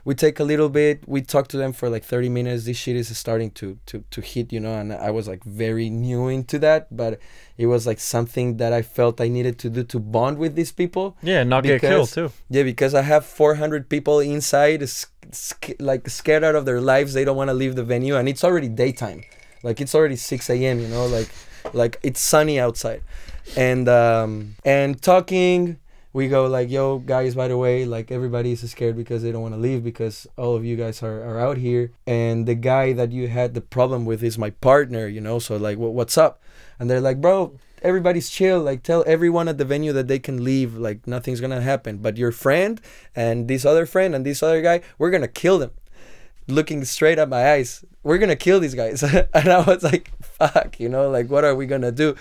We take a little bit. We talk to them for like 30 minutes. This shit is starting to to to hit, you know. And I was like very new into that, but it was like something that I felt I needed to do to bond with these people. Yeah, not get killed too. Yeah, because I have 400 people inside, like scared out of their lives. They don't want to leave the venue, and it's already daytime. Like it's already 6 a.m. You know, like like it's sunny outside, and um and talking. We go like, yo, guys. By the way, like everybody is scared because they don't want to leave because all of you guys are, are out here, and the guy that you had the problem with is my partner. You know, so like, what what's up? And they're like, bro, everybody's chill. Like, tell everyone at the venue that they can leave. Like, nothing's gonna happen. But your friend and this other friend and this other guy, we're gonna kill them. Looking straight at my eyes, we're gonna kill these guys. and I was like, fuck, you know, like, what are we gonna do?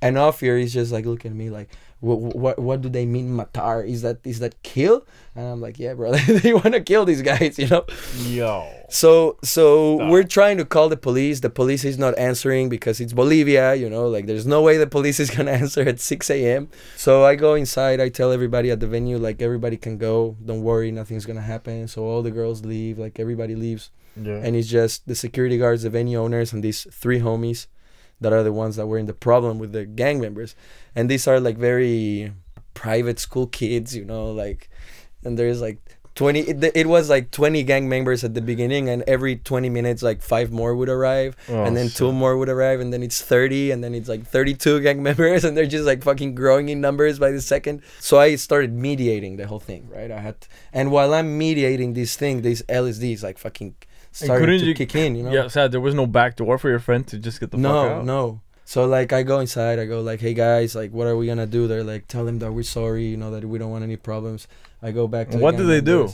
And Ophir is just like looking at me like, what, what, what do they mean, matar? Is that is that kill? And I'm like, yeah, bro, they want to kill these guys, you know. Yo. So so Stop. we're trying to call the police. The police is not answering because it's Bolivia, you know, like there's no way the police is gonna answer at 6 a.m. So I go inside, I tell everybody at the venue, like everybody can go, don't worry, nothing's gonna happen. So all the girls leave, like everybody leaves. Yeah. And it's just the security guards, the venue owners, and these three homies that are the ones that were in the problem with the gang members. And these are like very private school kids, you know, like, and there's like 20, it, it was like 20 gang members at the beginning, and every 20 minutes, like five more would arrive, Oh, and then shit. two more would arrive, and then it's 30, and then it's like 32 gang members, and they're just like fucking growing in numbers by the second. So I started mediating the whole thing, right? I had, and while I'm mediating this thing, these is like fucking couldn't to you- kick in, you know? Yeah, sad. There was no back door for your friend to just get the fuck no, out. no. no. So like I go inside, I go like, hey guys, like what are we gonna do? They're like, tell them that we're sorry, you know that we don't want any problems. I go back to the What do gang they do?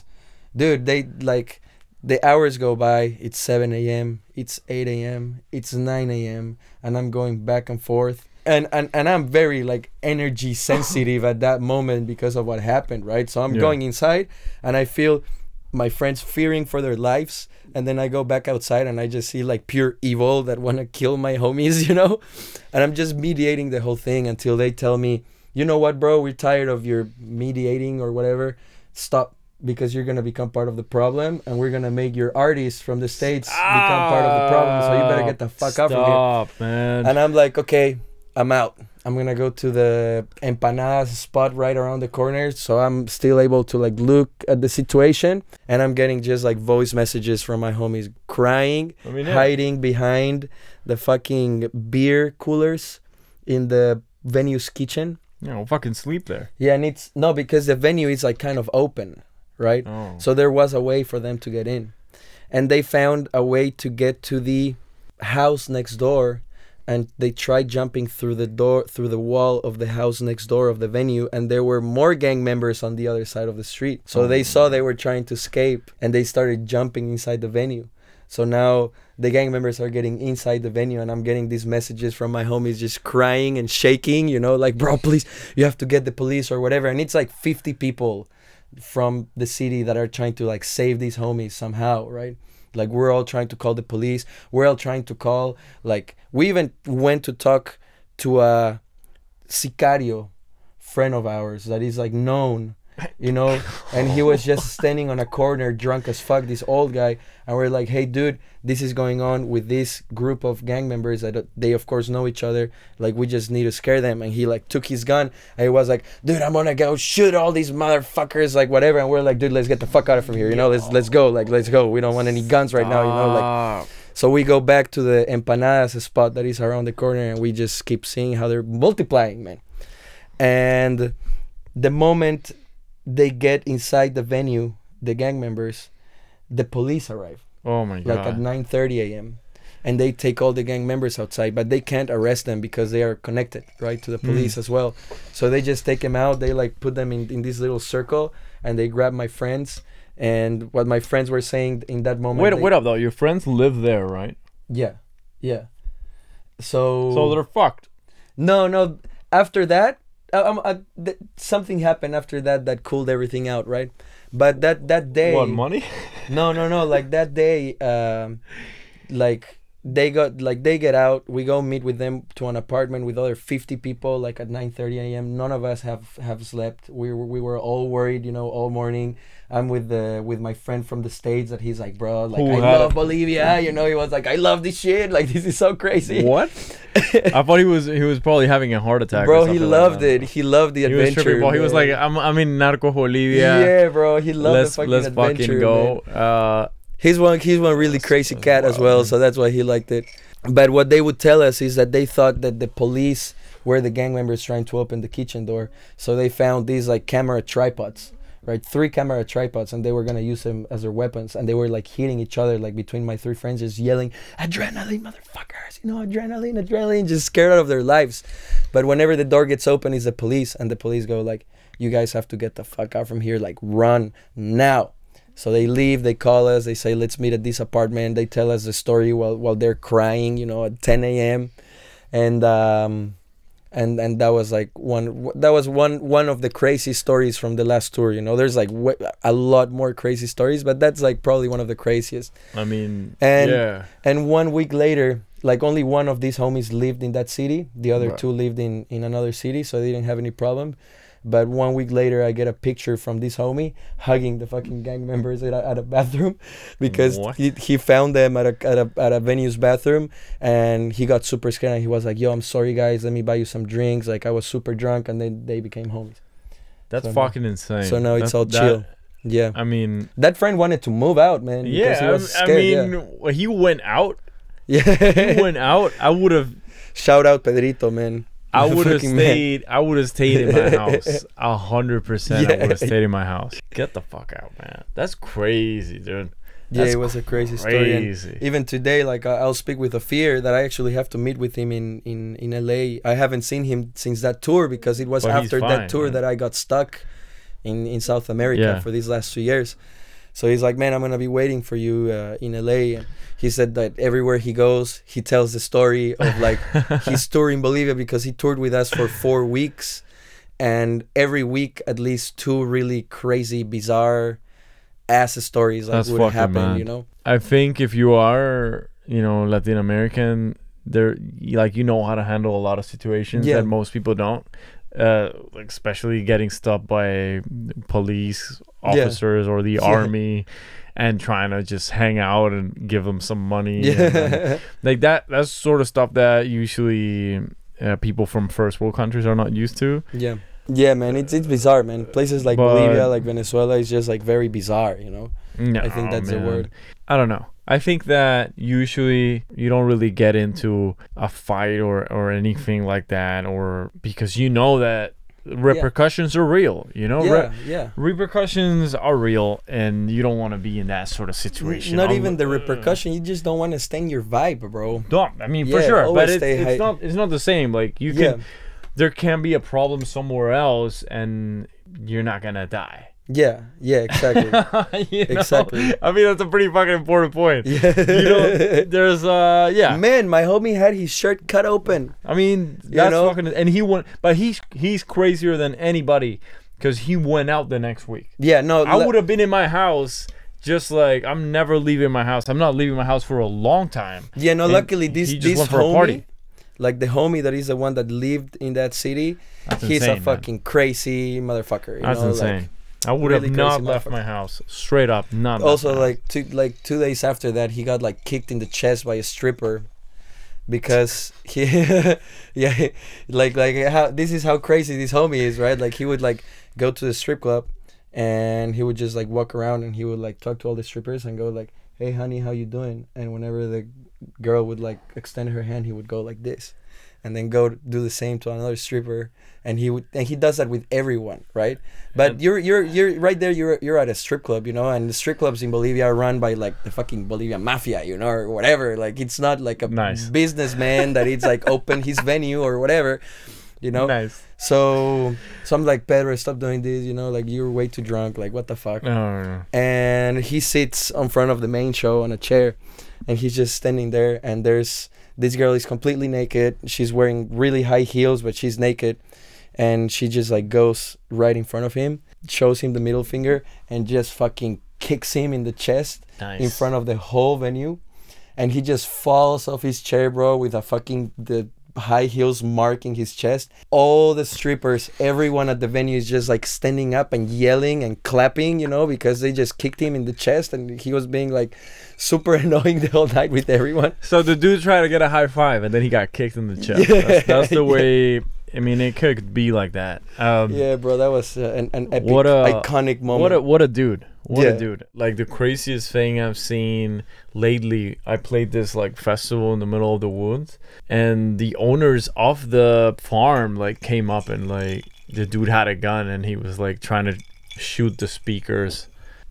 Dude, they like the hours go by. It's seven a.m. It's eight a.m. It's nine a.m. and I'm going back and forth. And, and and I'm very like energy sensitive at that moment because of what happened, right? So I'm Yeah. going inside and I feel my friends fearing for their lives and then I go back outside and I just see like pure evil that want to kill my homies, you know? And I'm just mediating the whole thing until they tell me, "You know what, bro? We're tired of your mediating or whatever. Stop because you're going to become part of the problem and we're going to make your artists from the states become part of the problem, so you better get the fuck out from here." Stop, man. And I'm like, okay, I'm out. I'm gonna go to the empanadas spot right around the corner, so I'm still able to like look at the situation, and I'm getting just like voice messages from my homies crying, I mean, yeah. hiding behind the fucking beer coolers in the venue's kitchen. You know, fucking sleep there. Yeah, and it's no because the venue is like kind of open, right? Oh. So there was a way for them to get in. And they found a way to get to the house next door and they tried jumping through the door through the wall of the house next door of the venue and there were more gang members on the other side of the street. So they oh. saw they were trying to escape and they started jumping inside the venue. So now the gang members are getting inside the venue and I'm getting these messages from my homies just crying and shaking, you know, like bro, please you have to get the police or whatever and it's like 50 people from the city that are trying to like save these homies somehow, right? Like we're all trying to call the police. We're all trying to call like we even went to talk to a sicario friend of ours that is like known, you know, and he was just standing on a corner drunk as fuck, this old guy, and we're like, "Hey dude, this is going on with this group of gang members that uh, they of course know each other. Like we just need to scare them." And he like took his gun and he was like, "Dude, I'm gonna go shoot all these motherfuckers, like whatever." And we're like, "Dude, let's get the fuck out of from here, you know? Let's let's go, like let's go. We don't want any guns right now, you know, like." So we go back to the empanadas spot that is around the corner, and we just keep seeing how they're multiplying, man. And the moment they get inside the venue, the gang members, the police arrive Oh my god! like at god. 9:30 a.m. and they take all the gang members outside, but they can't arrest them because they are connected, right, to the Hmm. police as well. So they just take them out. They like put them in in this little circle, and they grab my friends. And what my friends were saying in that moment. Wait, they- wait up though. Your friends live there, right? Yeah, yeah. So So they're fucked. no, no. After that, um, uh, th- something happened after that that cooled everything out, right? But that that day, What money? no, no, no. Like that day, um, like they got like they get out. We go meet with them to an apartment with other fifty people. Like at nine thirty a.m. None of us have have slept. We were we were all worried, you know, all morning. I'm with the with my friend from the states that he's like, bro, like Who I love? Bolivia. You know, he was like, I love this shit. Like this is so crazy. what? I thought he was he was probably having a heart attack. Bro, he something like loved it. He loved the He was adventure. tripping. bro. He was like, I'm I'm in Narco Bolivia. yeah, bro, he loved let's the fucking let's adventure. fucking go. man. Uh, He's one. He's one really That's- crazy cat as well, man. so that's why he liked it. But what they would tell us is that they thought that the police were the gang members trying to open the kitchen door, so they found these like camera tripods, right? Three camera tripods, and they were gonna use them as their weapons, and they were like hitting each other, like between my three friends, just yelling, "Adrenaline, motherfuckers!" You know, adrenaline, adrenaline, just scared out of their lives. But whenever the door gets open, is the police, and the police go like, "You guys have to get the fuck out from here, like run now." So they leave, they call us, they say, let's meet at this apartment. They tell us the story while, while they're crying, you know, at 10 a.m. And, um, and, and that was like one, that was one, one of the crazy stories from the last tour, you know, there's like a lot more crazy stories, but that's like probably one of the craziest. I mean, And- yeah, And one week later, like only one of these homies lived in that city. The other Right. two lived in, in another city, so they didn't have any problem. But one week later, I get a picture from this homie hugging the fucking gang members at a, at a bathroom because What? he, he found them at a, at, a, at a venue's bathroom and he got super scared and he was like, yo, I'm sorry, guys. Let me buy you some drinks. Like, I was super drunk and then they became homies. that's so now- fucking insane. so now it's all that- chill. Yeah. I mean, That friend wanted to move out, man. yeah, he was I, I scared, mean, he went out. yeah. He yeah. went out. I would have. Shout out Pedrito, man. I would have Fucking man. stayed. I would have stayed in my house. A hundred percent. I would have stayed in my house. Get the fuck out, man. That's crazy, dude. Yeah, it was a crazy story. And Crazy. even today, like I- I'll speak with Ophir that I actually have to meet with him in in in LA. I haven't seen him since that tour because it was But after fine, that tour man. that I got stuck in in South America Yeah. for these last two years. So he's like, man, I'm gonna be waiting for you uh, in LA. And he said that everywhere he goes, he tells the story of like his tour in Bolivia because he toured with us for four weeks, and every week at least two really crazy, bizarre ass stories like That's would happen. mad. You know? I think if you are, you know, Latin American, there, like you know how to handle a lot of situations Yeah. that most people don't. Uh, especially getting stopped by police Yeah. officers or the Yeah. army, and trying to just hang out and give them some money. then- like that. That's sort of stuff that usually uh, people from first world countries are not used to. yeah. Yeah, man, it's it's bizarre, man. Places like But- Bolivia, like Venezuela, is just like very bizarre, you know. No, I think that's the word. I don't know. I think that usually you don't really get into a fight or or anything like that, or because you know that repercussions are real. You know, yeah, Re- yeah. repercussions are real, and you don't want to be in that sort of situation. Not I'm- even the uh, repercussion. You just don't want to stain your vibe, bro. No, I mean for Yeah, sure, but always it's, high. not. It's not the same. Like you yeah, can, there can be a problem somewhere else, and you're not gonna die. Yeah, yeah, exactly. You know? Exactly. I mean, that's a pretty fucking important point. yeah. You know, there's uh, yeah. Man, my homie had his shirt cut open. I mean, You that's know? fucking. And he went, but he's he's crazier than anybody because he went out the next week. Yeah, no, I would have been in my house, just like I'm never leaving my house. I'm not leaving my house for a long time. Yeah, no. And Luckily, this this went for a homie, party. like the homie that is the one that lived in that city, That's he's insane, a man. fucking crazy motherfucker. You That's know? insane. Like, I would really have not left my house. Straight up, not. also like two like two days after that he got like kicked in the chest by a stripper because he yeah like like how this is how crazy this homie is right like he would like go to the strip club and he would just like walk around and he would like talk to all the strippers and go like hey honey how you doing and whenever the girl would like extend her hand he would go like this and then go do the same to another stripper and he would and he does that with everyone right but you're you're you're right there you're you're at a strip club you know and the strip clubs in bolivia are run by like the fucking bolivian mafia you know or whatever like it's not like a Nice. businessman that it's like open his venue or whatever you know Nice. so so i'm like pedro stop doing this you know like you're way too drunk like what the fuck No, no, no. and he sits in front of the main show on a chair and he's just standing there and there's this girl is completely naked. She's wearing really high heels but she's naked. And she just like goes right in front of him shows him the middle finger and just fucking kicks him in the chest Nice. in front of the whole venue. And he just falls off his chair bro with a fucking the high heels marking his chest. All the strippers everyone at the venue is just like standing up and yelling and clapping you know because they just kicked him in the chest. And he was being like super annoying the whole night with everyone So the dude tried to get a high five, and then he got kicked in the chest. Yeah. That's, that's the way. I mean, it could be like that. Um, yeah bro that was uh, an, an epic What a- iconic moment What a what a dude. What Yeah. a dude. Like the craziest thing I've seen lately, I played this like festival in the middle of the woods and the owners of the farm like came up and like the dude had a gun and he was like trying to shoot the speakers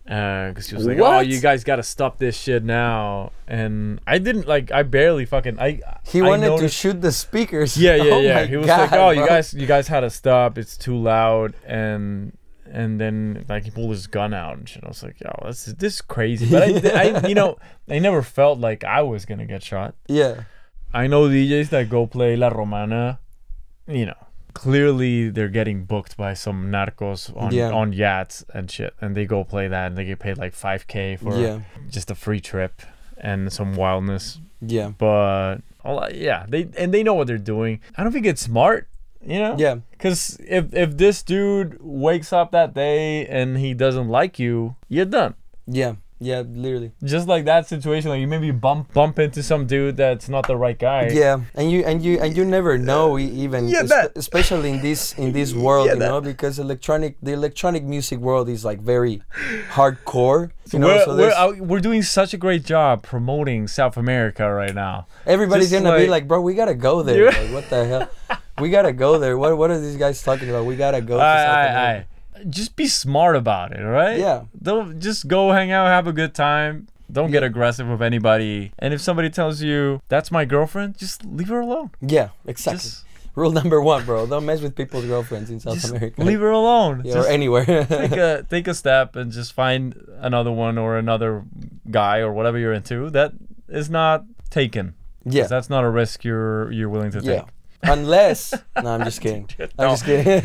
Uh, because he was like, "Oh, you guys got to stop this shit now." And I didn't like. I barely fucking. I he I wanted to shoot the speakers yeah, yeah, Oh yeah. He was God, like, "Oh, you guys, you guys had to stop. It's too loud." And and then like he pulled his gun out and shit. I was like, "Yo, this is this is crazy." But I, I, you know, I never felt like I was gonna get shot. yeah I know DJs that go play La Romana. You know, clearly they're getting booked by some narcos on Yeah. on yachts and shit, and they go play that and they get paid like five k for yeah just a free trip and some wildness yeah but a lot- yeah, they and they know what they're doing. I don't think it's smart, you know. yeah Because if if this dude wakes up that day and he doesn't like you, you're done. yeah yeah literally Just like that situation, like you maybe bump bump into some dude that's not the right guy. Yeah, and you and you and you never uh, know e- even Yeah, that- especially in this in this world, Yeah, you know, because electronic the electronic music world is like very hardcore. You know, we're, so we're, out- we're doing such a great job promoting South America right now. everybody's just gonna be like- like, bro, we gotta go there. Yeah. Like, what the hell? We gotta go there. What what are these guys talking about? We gotta go. To South aye, America. aye. Just be smart about it, all right? Yeah. Don't just go hang out, have a good time. Don't get aggressive with anybody. And if somebody tells you that's my girlfriend, just leave her alone. Yeah, exactly. Just, Rule number one, bro. Don't mess with people's girlfriends in South America. leave her alone. yeah, or anywhere. take a take a step and just find another one or another guy or whatever you're into that is not taken. yeah, That's not a risk you're you're willing to yeah. Unless, no, I'm just kidding. I'm No. just kidding.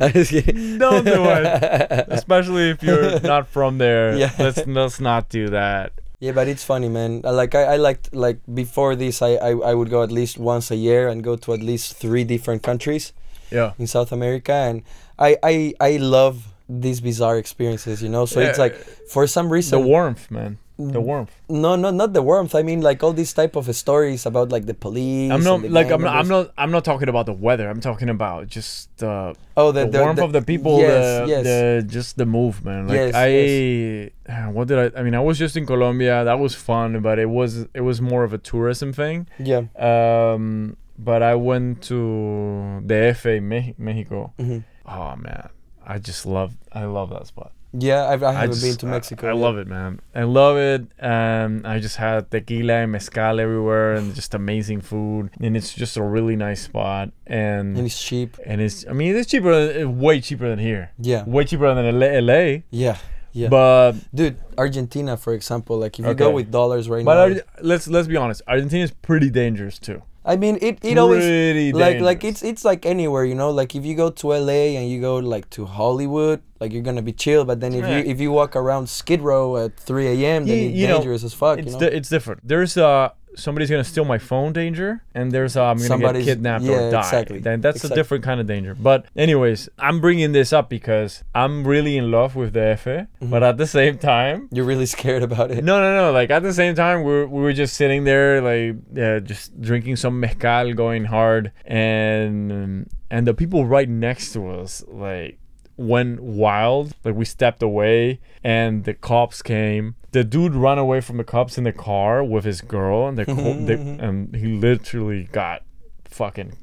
I'm just kidding. Don't do it. Especially if you're not from there. Yeah. Let's let's not do that. Yeah, but it's funny, man. Like I, I liked like before this, I, I I would go at least once a year and go to at least three different countries Yeah. in South America, and I I I love these bizarre experiences, you know. So it's like for some reason The warmth, man. The warmth. no, no, not the warmth. I mean, like all these type of stories about like the police. I'm not like I'm not, I'm not I'm not talking about the weather. I'm talking about just uh, Oh, the, warmth of the people. Yes, the, yes. the just the movement. Like Yes, I, what did I? I mean, I was just in Colombia. That was fun, but it was it was more of a tourism thing. yeah. Um, but I went to the Me- Mexico. hmm Oh man, I just love I love that spot. Yeah, I've, I haven't just- been to Mexico. I, yet. love it, man. I love it. Um, I just had tequila and mezcal everywhere, and just amazing food. And it's just a really nice spot. And And it's cheap. and it's I mean it's cheaper, it's way cheaper than here. Yeah, Way cheaper than LA. LA yeah, yeah. But Dude, Argentina, for example, like if you go with dollars right but now, Ar- let's let's be honest. Argentina is pretty dangerous too. I mean, it, it always Pretty like like it's it's like anywhere, you know. Like if you go to LA and you go like to Hollywood, like you're gonna be chill. But then if Yeah. you if you walk around Skid Row at 3 a.m., then You- it's you know, dangerous as fuck. it's you know? di- it's different. There's uh somebody's gonna steal my phone danger, and there's uh, I'm gonna Somebody's- get kidnapped yeah, or die. exactly. Then that's Exactly. a different kind of danger. But anyways, I'm bringing this up because I'm really in love with the FA, Mm-hmm. but at the same time. you're really scared about it. No, no, no. Like at the same time, we were, we were just sitting there, like uh, just drinking some mezcal, going hard, and and the people right next to us, like went wild. Like we stepped away, and the cops came. The dude ran away from the cops in the car with his girl, and the, co- the and he literally got fucking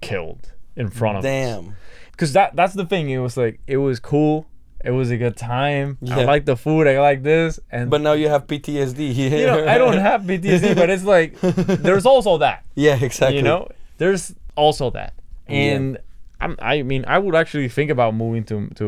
killed in front of us. Damn. Because that that's the thing. It was like it was cool. It was a good time. I like the food. I like this. And But now you have PTSD. you know, I don't have PTSD, but it's like there's also that. Yeah, exactly. You know, there's also that, Yeah. I'm, I mean, I would actually think about moving to to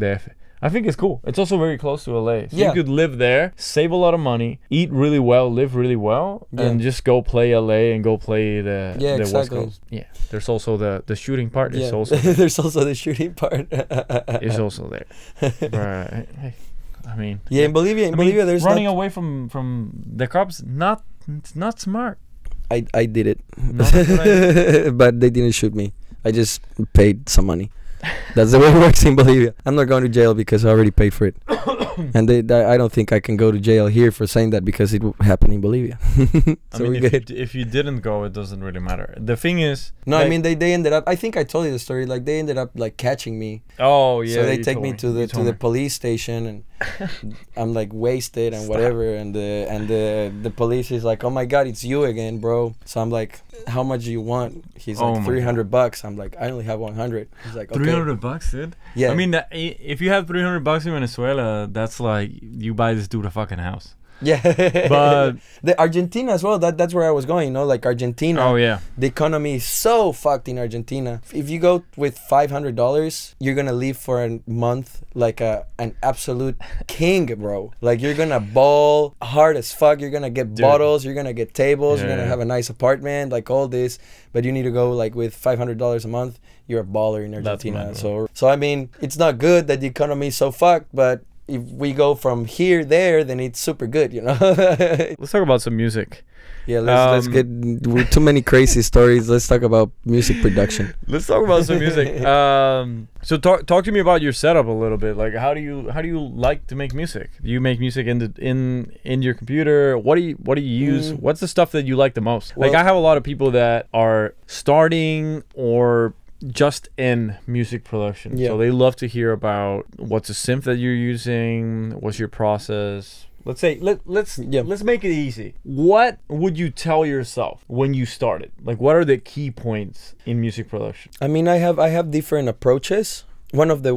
DF. I think it's cool. It's also very close to LA, so Yeah. you could live there, save a lot of money, eat really well, live really well, and just go play LA and go play the Yeah, the exactly. West Coast. Yeah, there's also the the shooting part. Yeah. Is also There's also the shooting part. is also there. right. I mean, yeah, in Bolivia, in I mean, Bolivia, there's running away from from the cops. Not it's not smart. I I did it, No, that's what I- but they didn't shoot me. I just paid some money. That's the way it works in Bolivia. I'm not going to jail because I already paid for it, and they, they- I don't think I can go to jail here for saying that because it w- happened in Bolivia. I mean, if you, d- if you didn't go, it doesn't really matter. The thing is, No, I mean they, they ended up. I think I told you the story. Like they ended up like catching me. oh yeah. so they take told me to the to told the police station and I'm like wasted and Stop. whatever and the and the the police is like oh my god it's you again bro so I'm like how much do you want? He's Oh like my 300 bucks. I'm like I only have 100 he's like okay. Three hundred bucks, dude. yeah. I mean, if you have three hundred bucks in Venezuela, that's like you buy this dude a fucking house. Yeah But the Argentina as well that that's where I was going you know like Argentina oh yeah, the economy is so fucked in Argentina. If you go with five hundred dollars, you're gonna live for a month like a an absolute king, bro. Like you're gonna ball hard as fuck. You're gonna get Dude. bottles. You're gonna get tables. you're gonna have a nice apartment, like all this. But you need to go like with five hundred dollars a month. You're a baller in Argentina. so so I mean, it's not good that the economy is so fucked, but. If we go from here there, then it's super good, you know. let's talk about some music. yeah, let's, let's Um, get we're too many crazy stories. Let's talk about music production. Let's talk about some music. Um, so talk talk to me about your setup a little bit. Like, how do you how do you like to make music? Do you make music in the in in your computer? What do you what do you use? Mm. What's the stuff that you like the most? like, I have a lot of people that are starting or just in music production. Yeah. So they love to hear about what's a synth that you're using, what's your process. Let's say let let's Yeah. let's make it easy. What would you tell yourself when you started? Like what are the key points in music production? I mean, I have I have different approaches. One of the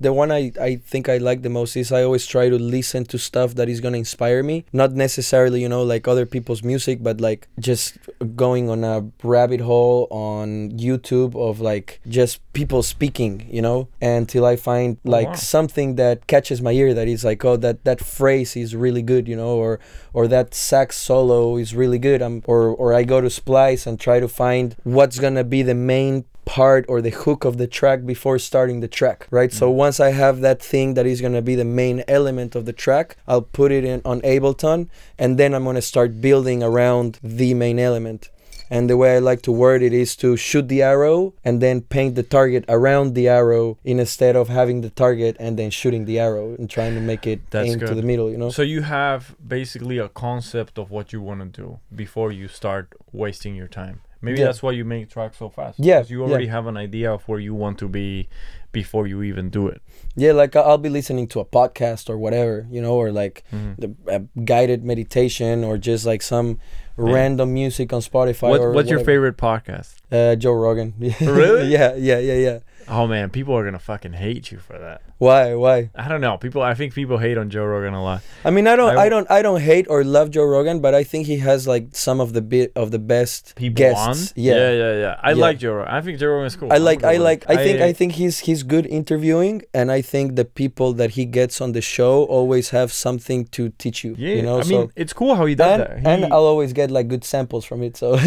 the one I, I think I like the most is I always try to listen to stuff that is gonna inspire me. Not necessarily, you know, like other people's music, but like just going on a rabbit hole on YouTube of like just people speaking, you know, until I find Oh, like wow. something that catches my ear that is like, oh, that that phrase is really good, you know, or or that sax solo is really good. I'm or or I go to Splice and try to find what's gonna be the main part or the hook of the track before starting the track right so mm-hmm. once i have that thing that is going to be the main element of the track i'll put it in on ableton and then i'm going to start building around the main element and the way i like to word it is to shoot the arrow and then paint the target around the arrow instead of having the target and then shooting the arrow and trying to make it That's aim to good. the middle you know So you have basically a concept of what you want to do before you start wasting your time. Maybe Yeah. that's why you make tracks so fast. Yeah, you yeah. already have an idea of where you want to be before you even do it. yeah like i'll be listening to a podcast or whatever you know or like Mhm. the a guided meditation or just like some random music on Spotify. What, what's your favorite podcast? Uh, Joe Rogan. Really? yeah, yeah, yeah, yeah. Oh man, people are gonna fucking hate you for that. Why? Why? I don't know. People, I think people hate on Joe Rogan a lot. I mean, I don't, I I, don't, I don't hate or love Joe Rogan, but I think he has like some of the bit of the best People guests. on. Yeah. yeah, yeah, yeah. I Yeah. like Joe Rogan. I think Joe Rogan is cool. I like, I like. I think, I think he's he's good interviewing, and I think the people that he gets on the show always have something to teach you. Yeah, you know. I so mean, it's cool how he does and, that. He- and I'll always get like good samples from it. So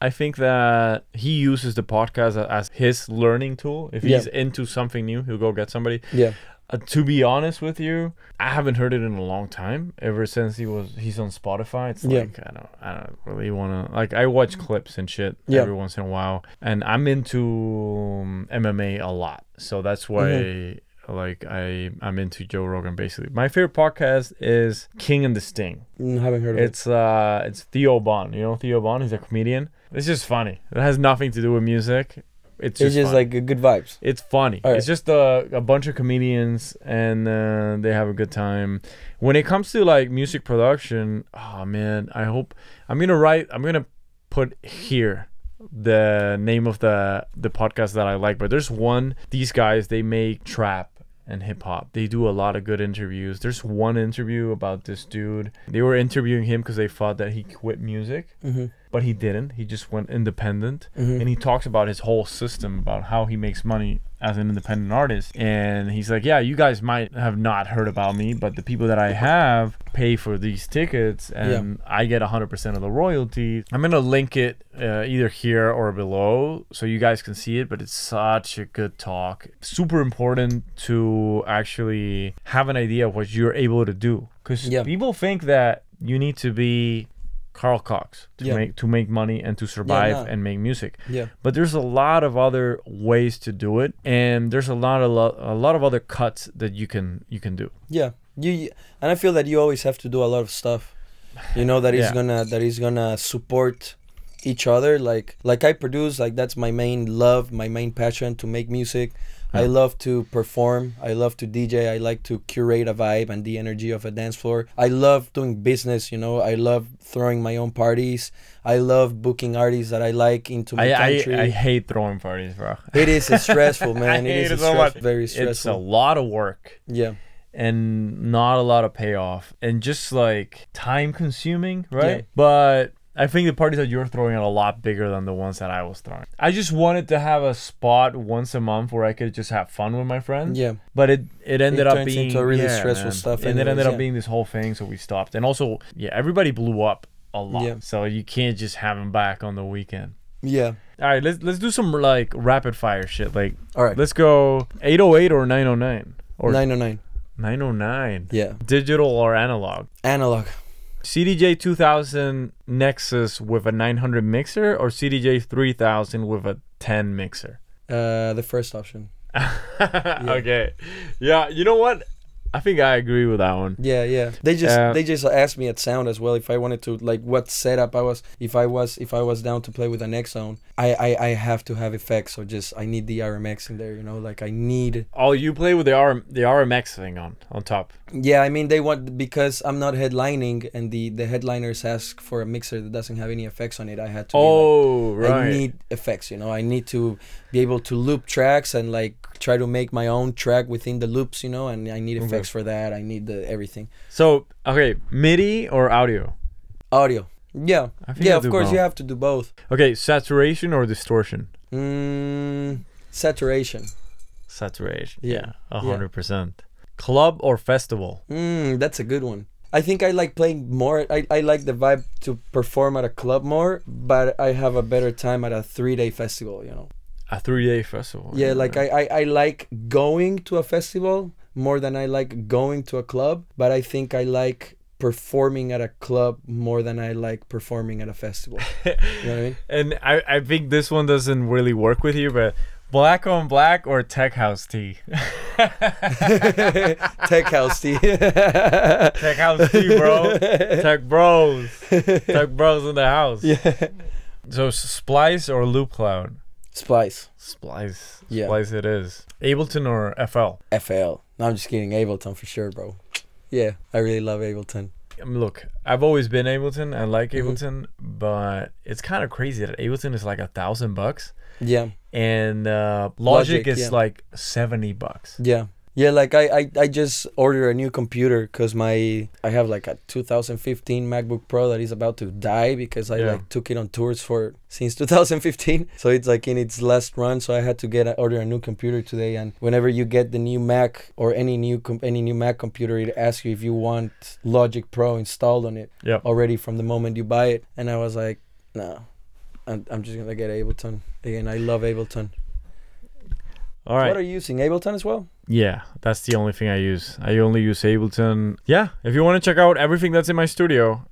I think that he uses the podcast as his learning tool. If Yeah. he's into something new, he'll go get somebody. Yeah, Uh, to be honest with you, I haven't heard it in a long time. Ever since he was he's on Spotify, it's Yeah. like I don't I don't really want to like I watch clips and shit Yeah. every once in a while, and I'm into um, MMA a lot, so that's why. Mm-hmm. Like I, I'm into Joe Rogan. Basically, my favorite podcast is King and the Sting. Mm, haven't heard of it. It's uh, it's Theo Von. You know Theo Von? He's a comedian. It's just funny. It has nothing to do with music. It's just, just like good vibes. it's funny. Alright. It's just a, a bunch of comedians and uh, they have a good time. When it comes to like music production, oh man, I hope I'm gonna write. I'm gonna put here the name of the the podcast that I like, but there's one. These guys they make trap and hip hop. They do a lot of good interviews. There's one interview about this dude. They were interviewing him because they thought that he quit music, Mm-hmm. But he didn't. He just went independent, Mhm. and he talks about his whole system about how he makes money as an independent artist. And he's like, "Yeah, you guys might have not heard about me, but the people that I have pay for these tickets, and I get 100% of the royalties." I'm gonna link it uh, either here or below so you guys can see it. But it's such a good talk. Super important to actually have an idea of what you're able to do, because Yeah. people think that you need to be Carl Cox to Yeah. make to make money and to survive no. and make music. Yeah. But there's a lot of other ways to do it, and there's a lot of lo- a lot of other cuts that you can you can do. Yeah. You, you and I feel that you always have to do a lot of stuff. You know that is Yeah. gonna that is gonna support each other. Like like I produce, like that's my main love, my main passion to make music. I love to perform. I love to DJ. I like to curate a vibe and the energy of a dance floor. I love doing business, you know. I love throwing my own parties. I love booking artists that I like into my I, country. I I hate throwing parties, bro. it is stressful, man. I it is it so stress- much. very stressful. It's a lot of work yeah. and not a lot of payoff, and just like time consuming, right? Yeah. But I think the parties that you're throwing are a lot bigger than the ones that I was throwing. I just wanted to have a spot once a month where I could just have fun with my friends. Yeah. But it it ended It up being into a really yeah, stressful man. stuff And it ended up yeah. being this whole thing, so we stopped. And also, yeah, everybody blew up a lot, Yeah. so you can't just have them back on the weekend. Yeah. All right, let's let's do some like rapid fire shit. Like All right. let's go 808 or 909 or 909. 909. Yeah. Digital or analog? Analog. CDJ 2000 Nexus with a 900 mixer or CDJ 3000 with a 10 mixer? Uh, the first option. Okay. Yeah, you know what? I think I agree with that one. Yeah, yeah. They just Uh, they just asked me at sound as well if I wanted to like what setup I was if I was if I was down to play with an Xone. I, I I have to have effects, so just I need the RMX in there. You know, like I need. Oh, you play with the RM, the RMX thing on on top. Yeah, I mean they want because I'm not headlining and the the headliners ask for a mixer that doesn't have any effects on it. I had to. be like, Oh, right. I need effects, you know. I need to be able to loop tracks and like try to make my own track within the loops, you know. And I need Okay. Effects for that. I need the everything. so, okay, MIDI or audio? Audio. Yeah. Yeah, of course you have to do both. Okay, saturation or distortion? Mm, saturation. Saturation. Yeah. a hundred percent. Club or festival? Mm, that's a good one. I think I like playing more. I, I like the vibe to perform at a club more, but I have a better time at a three day festival, you know. A three day festival. Yeah, like I, I, I like going to a festival more than I like going to a club, but I think I like performing at a club more than I like performing at a festival. you know what I mean? And I, I think this one doesn't really work with you, but black on black or tech house tee? Tech house tee. tech house tee, bro. tech bros. Tech bros in the house. yeah. So Splice or Loopcloud? Splice. Splice. Yeah. Splice it is. Ableton or FL? FL. No, I'm just kidding. Ableton for sure, bro. Yeah, I really love Ableton. Look, I've always been Ableton. I like Mhm. Ableton, but it's kind of crazy that Ableton is like a thousand bucks, Yeah, and uh, Logic, Logic, is yeah. like seventy bucks. yeah, yeah. Like I, I, I just ordered a new computer because my I have like a 2015 MacBook Pro that is about to die because I Yeah. like took it on tours for since 2015. So it's like in its last run. So I had to get a, order a new computer today. And whenever you get the new Mac or any new com- any new Mac computer, it asks you if you want Logic Pro installed on it Yep. already from the moment you buy it. And I was like, no. I'm, I'm just gonna get Ableton again. I love Ableton. All right. What are you using? Ableton as well? Yeah, that's the only thing I use. I only use Ableton. Yeah, if you want to check out everything that's in my studio,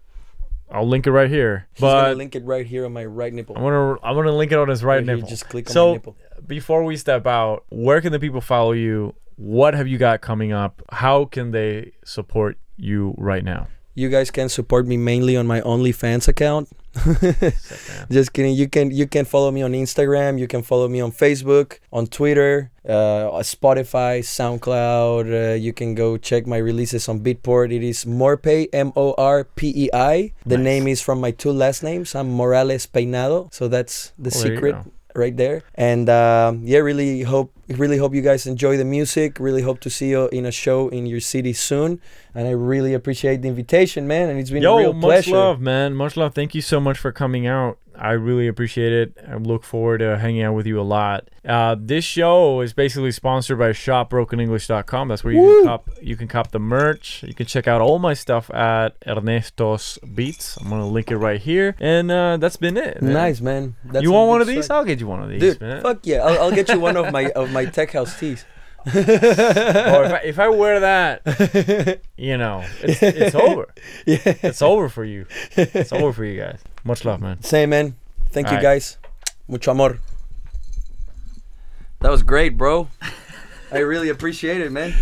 I'll link it right here. He's gonna But link it right here on my right nipple. I'm gonna I'm gonna link it on his right nipple. Just click on So- my nipple. Before we step out, where can the people follow you? What have you got coming up? How can they support you right now? You guys can support me mainly on my OnlyFans account. Just kidding. You can you can follow me on Instagram. You can follow me on Facebook, on Twitter, uh, Spotify, SoundCloud. Uh, you can go check my releases on Beatport. It is Morpei, M O R P E I. The Nice. name is from my two last names. I'm Morales Peinado, so that's the Well, secret. Right there. And um, yeah, really hope really hope you guys enjoy the music. Really hope to see you in a show in your city soon. And I really appreciate the invitation, man. And it's been a Yo, real much pleasure. love, man. Much love. Thank you so much for coming out. I really appreciate it. I look forward to hanging out with you a lot. Uh, this show is basically sponsored by shopbrokenenglish.com. That's where you Woo! can cop you can cop the merch. You can check out all my stuff at Ernesto's Beats. I'm gonna link it right here. And uh, that's been it. man. Nice, man. That's you want one of these? start. I'll get you one of these, Dude, man. fuck yeah! I'll, I'll get you one of my of my tech house tees. Or if I, if I wear that, you know, it's, it's over. yeah. It's over for you. It's over for you guys. Much love, man. Same, man. Thank you, Alright. guys. Mucho amor. That was great, bro. I really appreciate it, man.